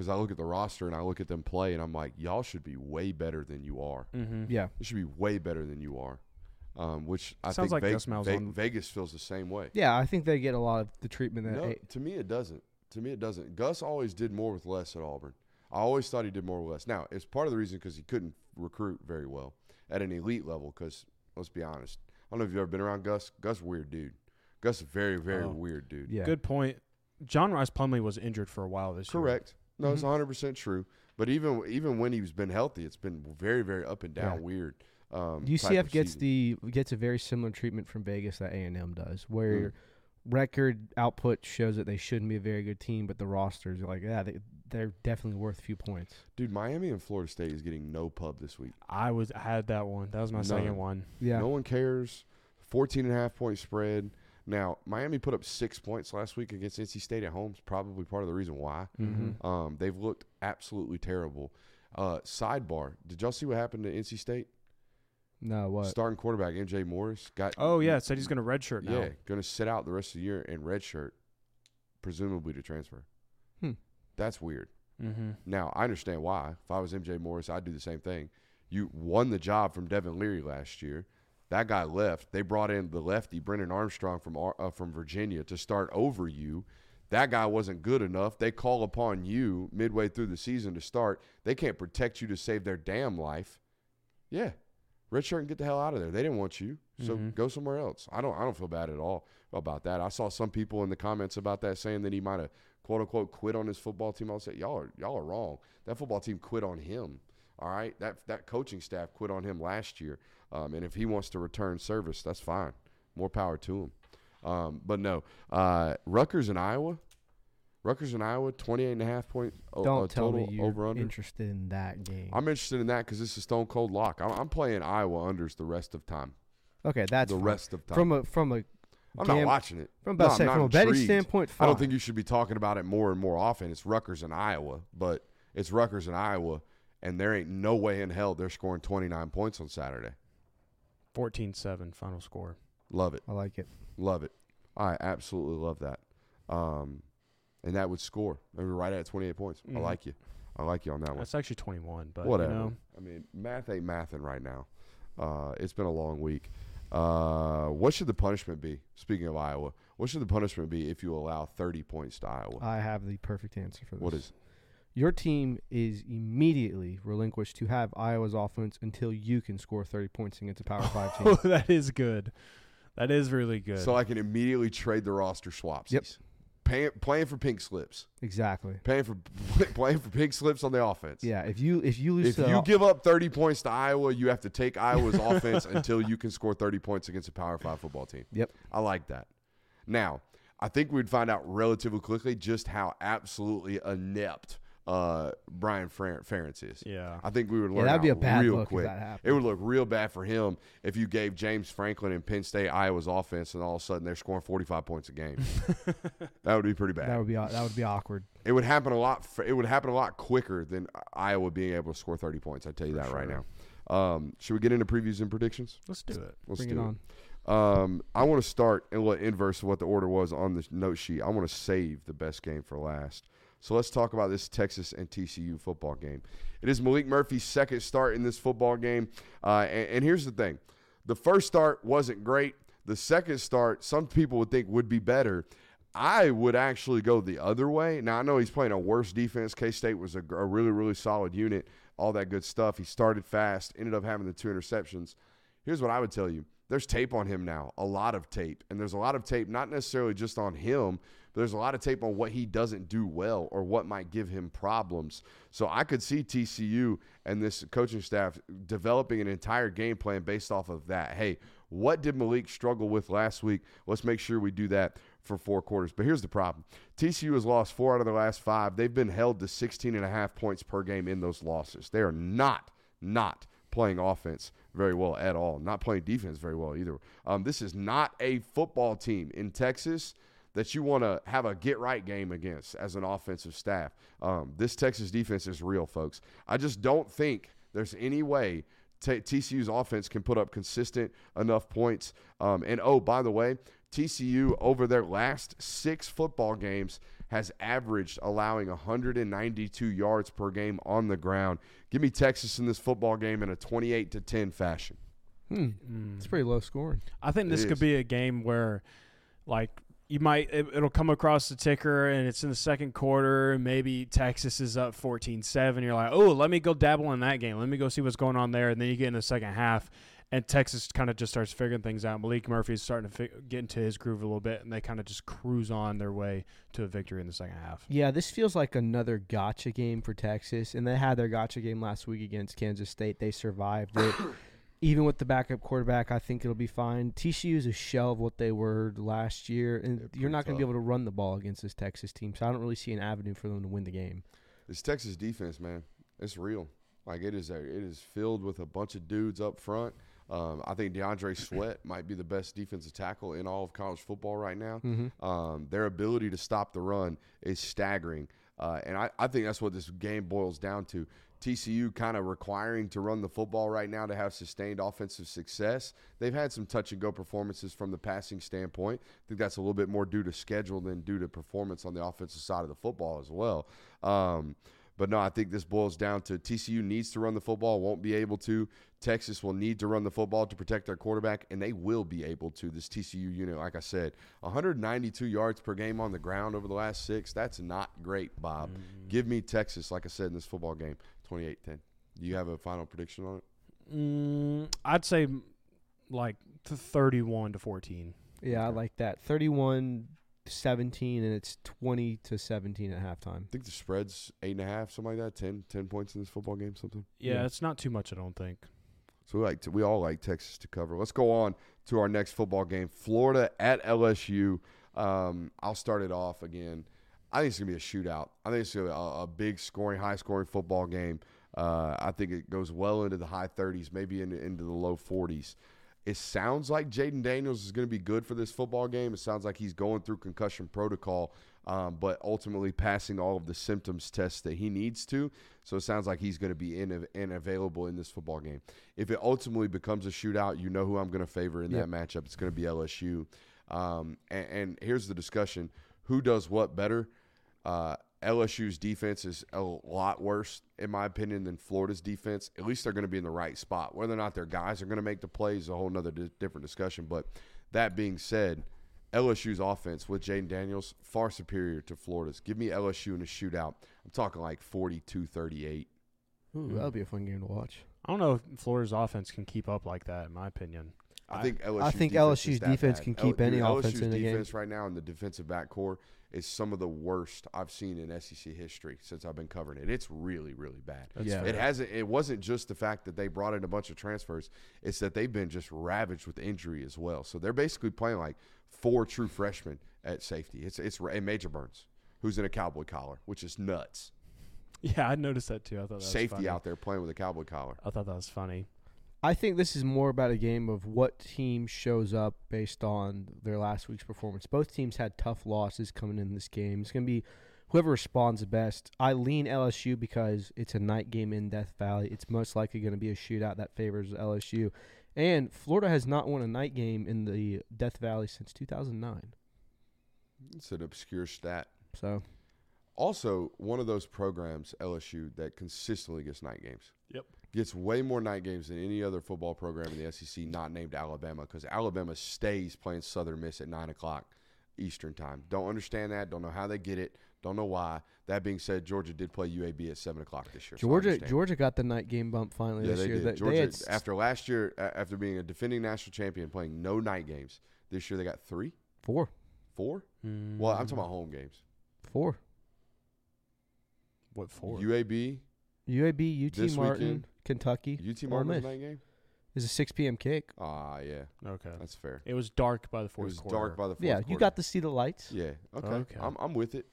because I look at the roster and I look at them play and I'm like, y'all should be way better than you are. Mm-hmm. Yeah, It should be way better than you are. Um, which I Sounds think like Ve- Gus Ve- Vegas feels the same way. yeah. I think they get a lot of the treatment that. No, hey, to me it doesn't. To me it doesn't. Gus always did more with less at Auburn. I always thought he did more with less. Now it's part of the reason because he couldn't recruit very well at an elite level. Because let's be honest, I don't know if you've ever been around Gus. Gus, weird dude. Gus, is very very Oh. weird dude. yeah, Good point. John Rhys Plumlee was injured for a while this year. Correct. No, it's Mhm. 100 percent true. But even even when he's been healthy, it's been very very up and down, Yeah. weird. Um, UCF gets season. the gets a very similar treatment from Vegas that A and M does, where Mm. record output shows that they shouldn't be a very good team, but the rosters are like, yeah, they, they're definitely worth a few points. dude. Miami and Florida State is getting no pub this week. I was I had that one. That was my None. second one. Yeah, No one cares. 14 and a half point spread. Now, Miami put up six points last week against NC State at home. It's probably part of the reason why. Mm-hmm. Um, they've looked absolutely terrible. Uh, sidebar: Did y'all see what happened to NC State? no, what? Starting quarterback MJ Morris got. Oh yeah, said he's going to redshirt now. yeah, going to sit out the rest of the year in redshirt, presumably to transfer. Hmm. That's weird. Mm-hmm. Now I understand why. If I was MJ Morris, I'd do the same thing. You won the job from Devin Leary last year. That guy left. They brought in the lefty Brennan Armstrong from uh, from Virginia to start over you. That guy wasn't good enough. They call upon you midway through the season to start. They can't protect you to save their damn life. Yeah, red shirt and get the hell out of there. They didn't want you, so Mhm. go somewhere else. I don't. I don't feel bad at all about that. I saw some people in the comments about that saying that he might have quote unquote quit on his football team. I'll say y'all are y'all are wrong. That football team quit on him. All right, that that coaching staff quit on him last year. Um, and if he wants to return service, that's fine. More power to him. Um, but no, uh, Rutgers and Iowa. Rutgers and Iowa, 28 and a half point o- Don't uh, tell total me you're over under. interested in that game. I'm interested in that because this is stone cold lock. I'm, I'm playing Iowa unders the rest of time. okay, that's the fine. rest of time. from a from a I'm not watching it. from No, say, from a betting standpoint. I don't think you should be talking about it more and more often. It's Rutgers and Iowa, but it's Rutgers and Iowa, and there ain't no way in hell they're scoring 29 points on Saturday. 14-7 final score. Love it. I like it. Love it. I absolutely love that. Um, and that would score. They were right at 28 points. I Mhm. like you. I like you on that one. That's actually 21, but Whatever. you know, I mean, math ain't mathing right now. Uh, it's been a long week. Uh, what should the punishment be? Speaking of Iowa, what should the punishment be if you allow 30 points to Iowa? I have the perfect answer for this. What is? Your team is immediately relinquished to have Iowa's offense until you can score 30 points against a Power 5 team. Oh, that is good. That is really good. So I can immediately trade the roster swaps. Yep. Paying, playing for pink slips. exactly. Paying for playing for pink slips on the offense. Yeah, if you if you lose If to you give up 30 points to Iowa, you have to take Iowa's offense until you can score 30 points against a Power 5 football team. Yep. I like that. Now, I think we'd find out relatively quickly just how absolutely inept uh, Brian Fer- Ferentz is. yeah. I think we would yeah, learn that'd be a bad real look quick. if that. It would look real bad for him if you gave James Franklin and Penn State Iowa's offense, and all of a sudden they're scoring 45 points a game. that would be pretty bad. that would be that would be awkward. it would happen a lot. f- It would happen a lot quicker than Iowa being able to score 30 points. I tell you For that right sure. now. Um, should we get into previews and predictions? Let's do it. Let's Bring do it it. on. Um, I want to start and what inverse of what the order was on the note sheet. I want to save the best game for last. So let's talk about this Texas and TCU football game. It is Maalik Murphy's second start in this football game. Uh, and, and here's the thing the first start wasn't great. The second start, some people would think would be better. I would actually go the other way. Now, I know he's playing a worse defense. K State was a, a really, really solid unit, all that good stuff. He started fast, ended up having the two interceptions. Here's what I would tell you there's tape on him now, a lot of tape. And there's a lot of tape, not necessarily just on him, but there's a lot of tape on what he doesn't do well or what might give him problems. So I could see TCU and this coaching staff developing an entire game plan based off of that. Hey, what did Maalik struggle with last week? Let's make sure we do that for four quarters. But here's the problem TCU has lost four out of the last five. They've been held to 16 and a half points per game in those losses. They are not, not playing offense very well at all, not playing defense very well either. Um, this is not a football team in Texas that you want to have a get right game against as an offensive staff. Um, this Texas defense is real, folks. I just don't think there's any way t- TCU's offense can put up consistent enough points. Um, and oh, by the way, TCU over their last six football games has averaged allowing 192 yards per game on the ground. Give me Texas in this football game in a 28 to 10 fashion. Hmm. It's pretty low scoring. I think this It could is. be a game where, like, you might it, it'll come across the ticker and it's in the second quarter. and Maybe Texas is up 14-7. You're like, oh, let me go dabble in that game. Let me go see what's going on there. And then you get in the second half, and Texas kind of just starts figuring things out. Maalik murphy is starting to fi- get into his groove a little bit, and they kind of just cruise on their way to a victory in the second half. Yeah, this feels like another gotcha game for Texas, and they had their gotcha game last week against Kansas State. They survived it. Even with the backup quarterback, I think it'll be fine. TCU is a shell of what they were last year, and They're you're not going to be able to run the ball against this Texas team. So I don't really see an avenue for them to win the game. This Texas defense, man, it's real. Like it is, a, it is filled with a bunch of dudes up front. Um, I think T'Vondre Sweat might be the best defensive tackle in all of college football right now. Mm-hmm. Um, their ability to stop the run is staggering. Uh, and I, I think that's what this game boils down to. TCU kind of requiring to run the football right now to have sustained offensive success. They've had some touch and go performances from the passing standpoint. I think that's a little bit more due to schedule than due to performance on the offensive side of the football as well. Um, but no, I think this boils down to TCU needs to run the football, won't be able to. Texas will need to run the football to protect their quarterback, and they will be able to. This TCU unit, like I said, 192 yards per game on the ground over the last six. That's not great, Bob. Give me Texas, like I said in this football game, 28 10. Do you have a final prediction on it? Mm, I'd say like th- 31 to 14. Yeah, I Okay. like that. 31 17, and it's 20 to 17 at halftime. I think the spread's eight and a half, something like that. 10, 10 points in this football game, something. Yeah, Yeah. it's not too much, I don't think. So we like to, we all like Texas to cover. Let's go on to our next football game. Florida at LSU. Um, I'll start it off again. I think it's gonna be a shootout. I think it's gonna be a, a big scoring, high scoring football game. Uh, I think it goes well into the high 30s, maybe into, into the low 40s. It sounds like Jayden Daniels is going to be good for this football game. It sounds like he's going through concussion protocol, um, but ultimately passing all of the symptoms tests that he needs to. So it sounds like he's going to be in and available in this football game. If it ultimately becomes a shootout, you know who I'm going to favor in Yep. that matchup. It's going to be LSU. Um, and, and here's the discussion: Who does what better? Uh, LSU's defense is a lot worse, in my opinion, than Florida's defense. At least they're going to be in the right spot. Whether or not their guys are going to make the plays is a whole other di- different discussion. But that being said, LSU's offense with Jayden Daniels far superior to Florida's. Give me LSU in a shootout. I'm talking like 42-38. Ooh, Mm. that'll be a fun game to watch. I don't know if Florida's offense can keep up like that, in my opinion. I think LSU. I think LSU's defense can keep any offense in the game. defense right now in the defensive backcourt is some of the worst I've seen in SEC history since I've been covering it. It's really, really bad. That's Yeah. fair. It hasn't. It wasn't just the fact that they brought in a bunch of transfers. It's that they've been just ravaged with injury as well. So they're basically playing like four true freshmen at safety. It's it's and Major Burns, who's in a cowboy collar, which is nuts. Yeah, I noticed that too. I thought that was Safety funny. out there playing with a cowboy collar. I thought that was funny. I think this is more about a game of what team shows up based on their last week's performance. Both teams had tough losses coming in this game. It's going to be whoever responds best. I lean LSU because it's a night game in Death Valley. It's most likely going to be a shootout that favors LSU. And Florida has not won a night game in the Death Valley since 2009. It's an obscure stat. So, Also, one of those programs, LSU, that consistently gets night games. Yep. Gets way more night games than any other football program in the SEC not named Alabama because Alabama stays playing Southern Miss at 9 o'clock Eastern time. Don't understand that. Don't know how they get it. Don't know why. That being said, Georgia did play UAB at 7 o'clock this year. Georgia understand. Georgia got the night game bump finally Yeah, this they year. did. They- they Georgia, had after last year, after being a defending national champion, playing no night games, this year they got three, four. four? Hmm. Well, I'm talking about home games. Four. What for? UAB, UAB, UT This Martin, weekend, Kentucky. UT Ole Martin Miss. night game? Is a 6 p.m. kick. Ah, yeah, okay. that's fair. It was dark by the fourth. It fourth was quarter. dark by the fourth Yeah, you quarter. got to see the lights. Yeah. Okay. Okay. I'm I'm with it.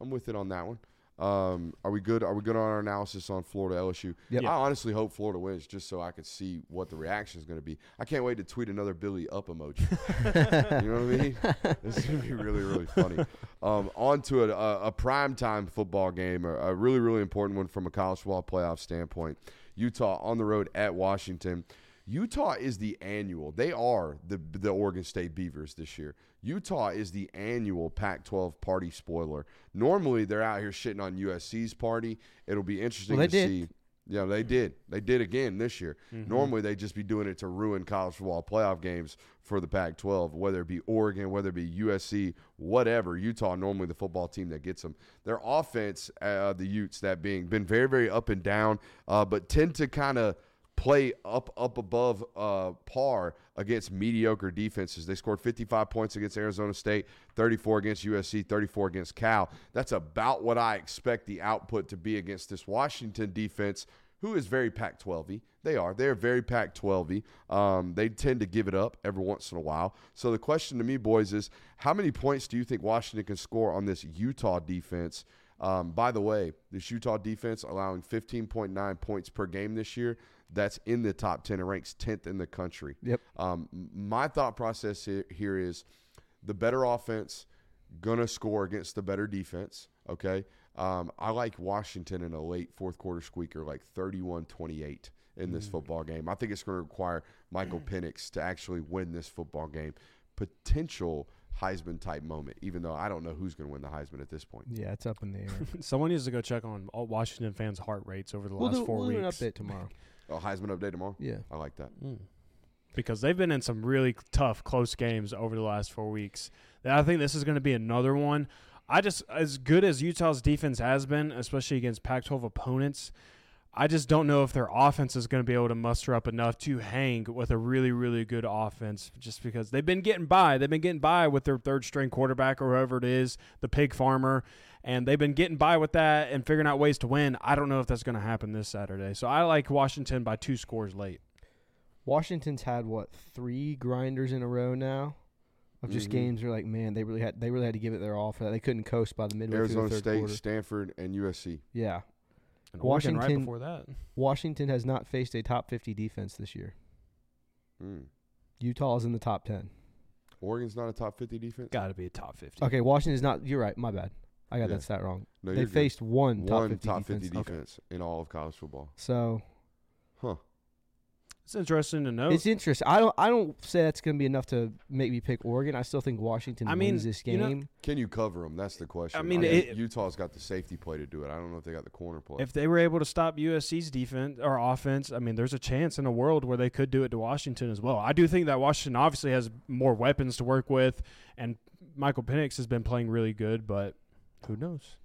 I'm with it on that one. Um, are we good? Are we good on our analysis on Florida LSU? Yep. I honestly hope Florida wins just so I could see what the reaction is going to be. I can't wait to tweet another Billy up emoji. you know what I mean? This is going to be really, really funny. Um, on to a, a, a primetime football game, a, a really, really important one from a college football playoff standpoint. Utah on the road at Washington. Utah is the annual. They are the the Oregon State Beavers this year. Utah is the annual Pac-12 party spoiler. Normally, they're out here shitting on USC's party. It'll be interesting Well, to did. see. Yeah, they did. They did again this year. Normally, they just be doing it to ruin college football playoff games for the Pac-12, whether it be Oregon, whether it be USC, whatever. Utah normally the football team that gets them. Their offense, uh, the Utes, that being been very, very up and down, uh, but tend to kind of play up up above uh, par against mediocre defenses. They scored 55 points against Arizona State, 34 against USC, 34 against Cal. That's about what I expect the output to be against this Washington defense, who is very Pac-12y. They are. They're very Pac-12y. Um, they tend to give it up every once in a while. So the question to me, boys, is how many points do you think Washington can score on this Utah defense? Um, by the way, this Utah defense allowing 15.9 points per game this year. That's in the top 10 and ranks 10th in the country. Yep. Um, my thought process he- here is the better offense gonna score against the better defense. Okay. Um, I like Washington in a late fourth quarter squeaker, like 31-28 in this football game. I think it's going to require Michael Penix to actually win this football game. Potential Heisman type moment, even though I don't know who's going to win the Heisman at this point. Yeah, it's up in the air. Someone needs to go check on all Washington fans' heart rates over the we'll last do, 4 we'll do an weeks. update tomorrow. Oh, Heisman update tomorrow. Yeah. I like that. Mm. because they've been in some really tough, close games over the last four weeks. I think this is going to be another one. I just, as good as Utah's defense has been, especially against Pac 12 opponents, I just don't know if their offense is going to be able to muster up enough to hang with a really, really good offense just because they've been getting by. They've been getting by with their third string quarterback or whoever it is, the pig farmer, and they've been getting by with that and figuring out ways to win. I don't know if that's going to happen this Saturday. So I like Washington by two scores late. Washington's had what three grinders in a row now of just Mhm. games. Where like, man, they really had they really had to give it their all for that. They couldn't coast by the midway Arizona through the third State, quarter. Stanford, and USC. Yeah, And Oregon right Washington- before that. Washington has not faced a top fifty defense this year. Mm. Utah is in the top ten. Oregon's not a top 50 defense. Got to be a top 50. Okay, Washington's not. You're right. My bad. I got Yeah. that stat wrong. No, they you're good. faced one top one 50 top defense. 50 Okay. in all of college football. So Huh. It's interesting to know. it's interesting. I don't. I don't say that's going to be enough to make me pick Oregon. I still think Washington I mean, wins this you know- game. Can you cover them? That's the question. I mean, think it- Utah's got the safety play to do it. I don't know if they got the corner play. if they were able to stop USC's defense or offense, I mean, there's a chance in a world where they could do it to Washington as well. I do think that Washington obviously has more weapons to work with, and Michael Penix has been playing really good, but who knows?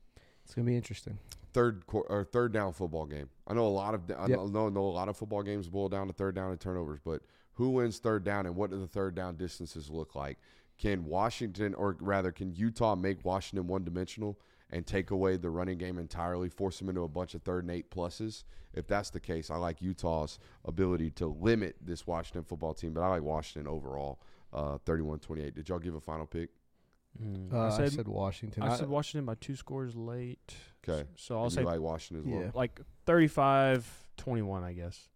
it's going to be interesting. third quar- or third down football game. I know a lot of I Yep. know, know a lot of football games boil down to third down and turnovers, but who wins third down and what do the third down distances look like? Can Washington or rather can Utah make Washington one dimensional and take away the running game entirely, force them into a bunch of third and eight pluses? If that's the case, I like Utah's ability to limit this Washington football team, but I like Washington overall. Uh, 31-28. Did y'all give a final pick? Uh, I I, said, said, Washington. I I- said Washington by two scores late. Okay. So I'll And say you like Washington as well. Yeah. like 35 21, I guess.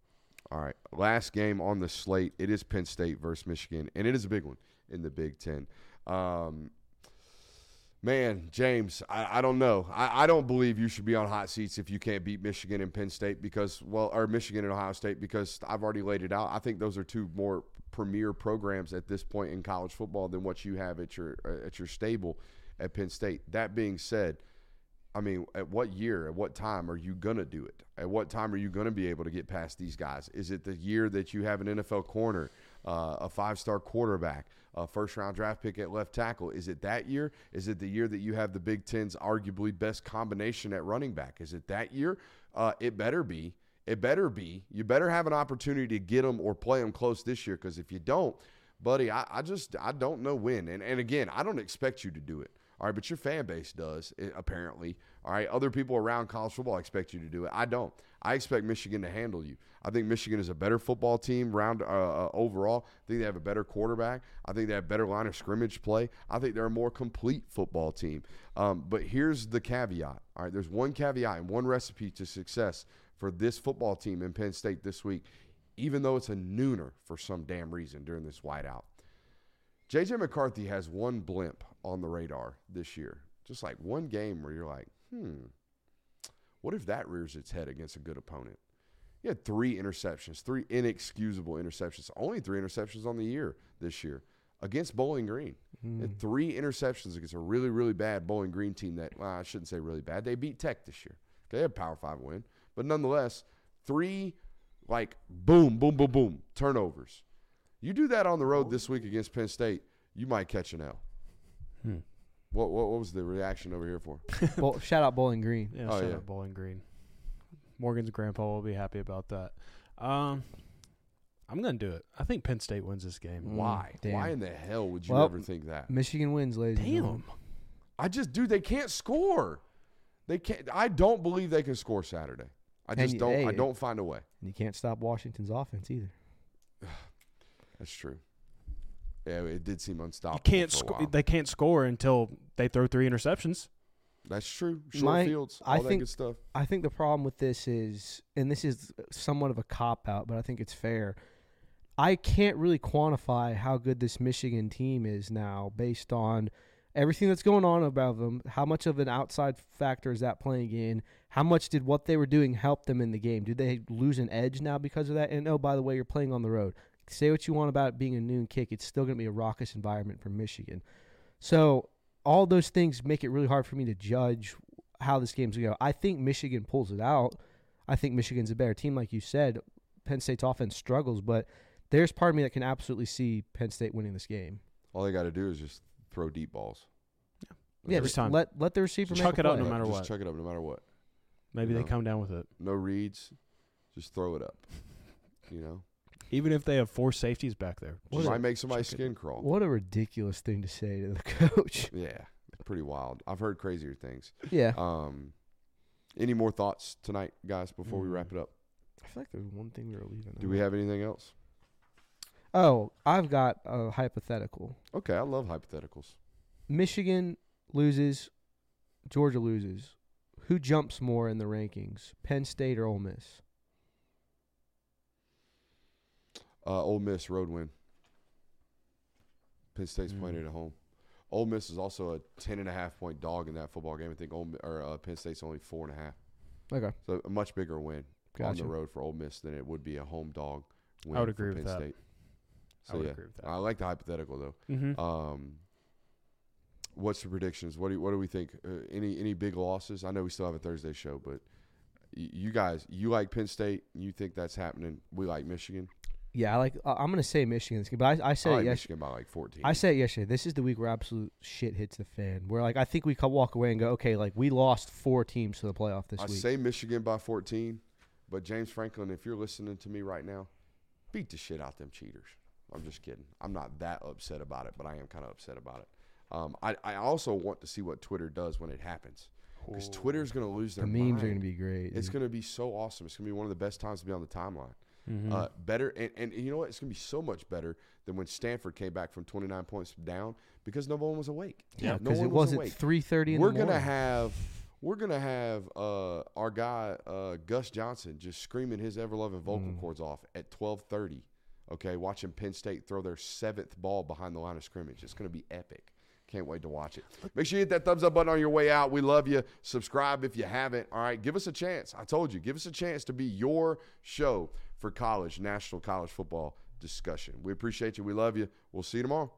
All right. Last game on the slate. It is Penn State versus Michigan, and it is a big one in the Big Ten. Um, man, James, I, I don't know. I, I don't believe you should be on hot seats if you can't beat Michigan and Penn State because, well, or Michigan and Ohio State because I've already laid it out. I think those are two more premier programs at this point in college football than what you have at your uh, at your stable at Penn State. That being said, I mean, at what year, at what time are you going to do it? At what time are you going to be able to get past these guys? Is it the year that you have an NFL corner, uh, a five star quarterback, a first round draft pick at left tackle? Is it that year? Is it the year that you have the Big Ten's arguably best combination at running back? Is it that year? Uh, it better be. It better be. You better have an opportunity to get them or play them close this year because if you don't, buddy, I, I just I don't know when. And and again, I don't expect you to do it. All right, but your fan base does eh, apparently. All right, other people around college football expect you to do it. I don't. I expect Michigan to handle you. I think Michigan is a better football team round uh, uh, overall. I think they have a better quarterback. I think they have better line of scrimmage play. I think they're a more complete football team. Um, but here's the caveat. All right, there's one caveat and one recipe to success for this football team in Penn State this week, even though it's a nooner for some damn reason during this whiteout. JJ McCarthy has one blimp on the radar this year. Just like one game where you're like, hmm, what if that rears its head against a good opponent? He had three interceptions, three inexcusable interceptions, only three interceptions on the year this year against Bowling Green. Had three interceptions against a really, really bad Bowling Green team that, well, I shouldn't say really bad. They beat Tech this year. Okay, they had a Power Five win. But nonetheless, three, like, boom, boom, boom, boom, turnovers. You do that on the road this week against Penn State, you might catch an L. Hmm. What, what, what was the reaction over here for? Well, shout out Bowling Green. Yeah, Oh, shout yeah. out Bowling Green. Morgan's grandpa will be happy about that. Um, I'm gonna do it. I think Penn State wins this game. Mm, Why? damn. Why in the hell would you Well, ever think that? Michigan wins, ladies. and gentlemen. Damn. I just, dude, they can't score. They can't. I don't believe they can score Saturday. I just you- don't. I don't find a way. And you can't stop Washington's offense either. That's true. Yeah, it did seem You unstoppable. can't for a score. while. They can't score until they throw three interceptions. That's true. Short My- fields, all I that think- good stuff. I think the problem with this is, and this is somewhat of a cop out, but I think it's fair. I can't really quantify how good this Michigan team is now based on everything that's going on about them. How much of an outside factor is that playing in? How much did what they were doing help them in the game? Did they lose an edge now because of that? And oh, by the way, you're playing on the road. Say what you want about it being a noon kick, it's still going to be a raucous environment for Michigan. So all those things make it really hard for me to judge how this game's going to go. I think Michigan pulls it out. I think Michigan's a better team, like you said. Penn State's offense struggles, but there's part of me that can absolutely see Penn State winning this game. All they got to do is just throw deep balls. Yeah, Every just time. let let the receiver Chuck make a it up no matter just what. chuck it up no matter what. Maybe they No. come down with it. No reads, just throw it up. You know, Even if they have four safeties back there. just What might a- make somebody's chuck it. skin crawl. What a ridiculous thing to say to the coach. Yeah, pretty wild. I've heard crazier things. yeah. Um, any more thoughts tonight, guys? Before we Mm. wrap it up, I feel like there's one thing we were leaving. do we have anything else? Oh, I've got a hypothetical. Okay, I love hypotheticals. Michigan loses, Georgia loses. Who jumps more in the rankings, Penn State or Ole Miss? Uh, Ole Miss road win. Penn State's playing Mm. it at home. Ole Miss is also a ten and a half point dog in that football game. I think Ole, Mi- or uh, Penn State's only four and a half. Okay, So a much bigger win on the road for Ole Miss than it would be a home dog. Win would for agree with Penn that. State. I would yeah, agree with that. I like the hypothetical though. Mm-hmm. Um, what's the predictions? What do you, what do we think? Uh, any any big losses? I know we still have a Thursday show, but y- you guys, you like Penn State? You think that's happening? We like Michigan. Yeah, I like. I- I'm gonna say Michigan's game, but I, I I said like it yesterday. Michigan by like fourteen. I said it yesterday. This is the week where absolute shit hits the fan. Where like I think we could walk away and go, okay, like we lost four teams to the playoff this week. I week. say Michigan by 14, but James Franklin, if you're listening to me right now, beat the shit out them cheaters. I'm just kidding. I'm not that upset about it, but I am kind of upset about it. Um, I, I also want to see what Twitter does when it happens because Twitter's going to lose the their memes mind. are gonna be great. It's going to be so awesome. It's going to be one of the best times to be on the timeline. Mm-hmm. Uh, better, and, and you know what? It's going to be so much better than when Stanford came back from 29 points down because no one was awake. yeah, no one it was wasn't awake. three thirty in We're the gonna have we're gonna have uh, our guy uh, Gus Johnson just screaming his ever loving vocal Mm. cords off at twelve thirty. Okay, watching Penn State throw their seventh ball behind the line of scrimmage. It's gonna be epic. Can't wait to watch it. Make sure you hit that thumbs up button on your way out. We love you. Subscribe if you haven't. All right, give us a chance. I told you, give us a chance to be your show for college, national college football discussion. We appreciate you. We love you. We'll see you tomorrow.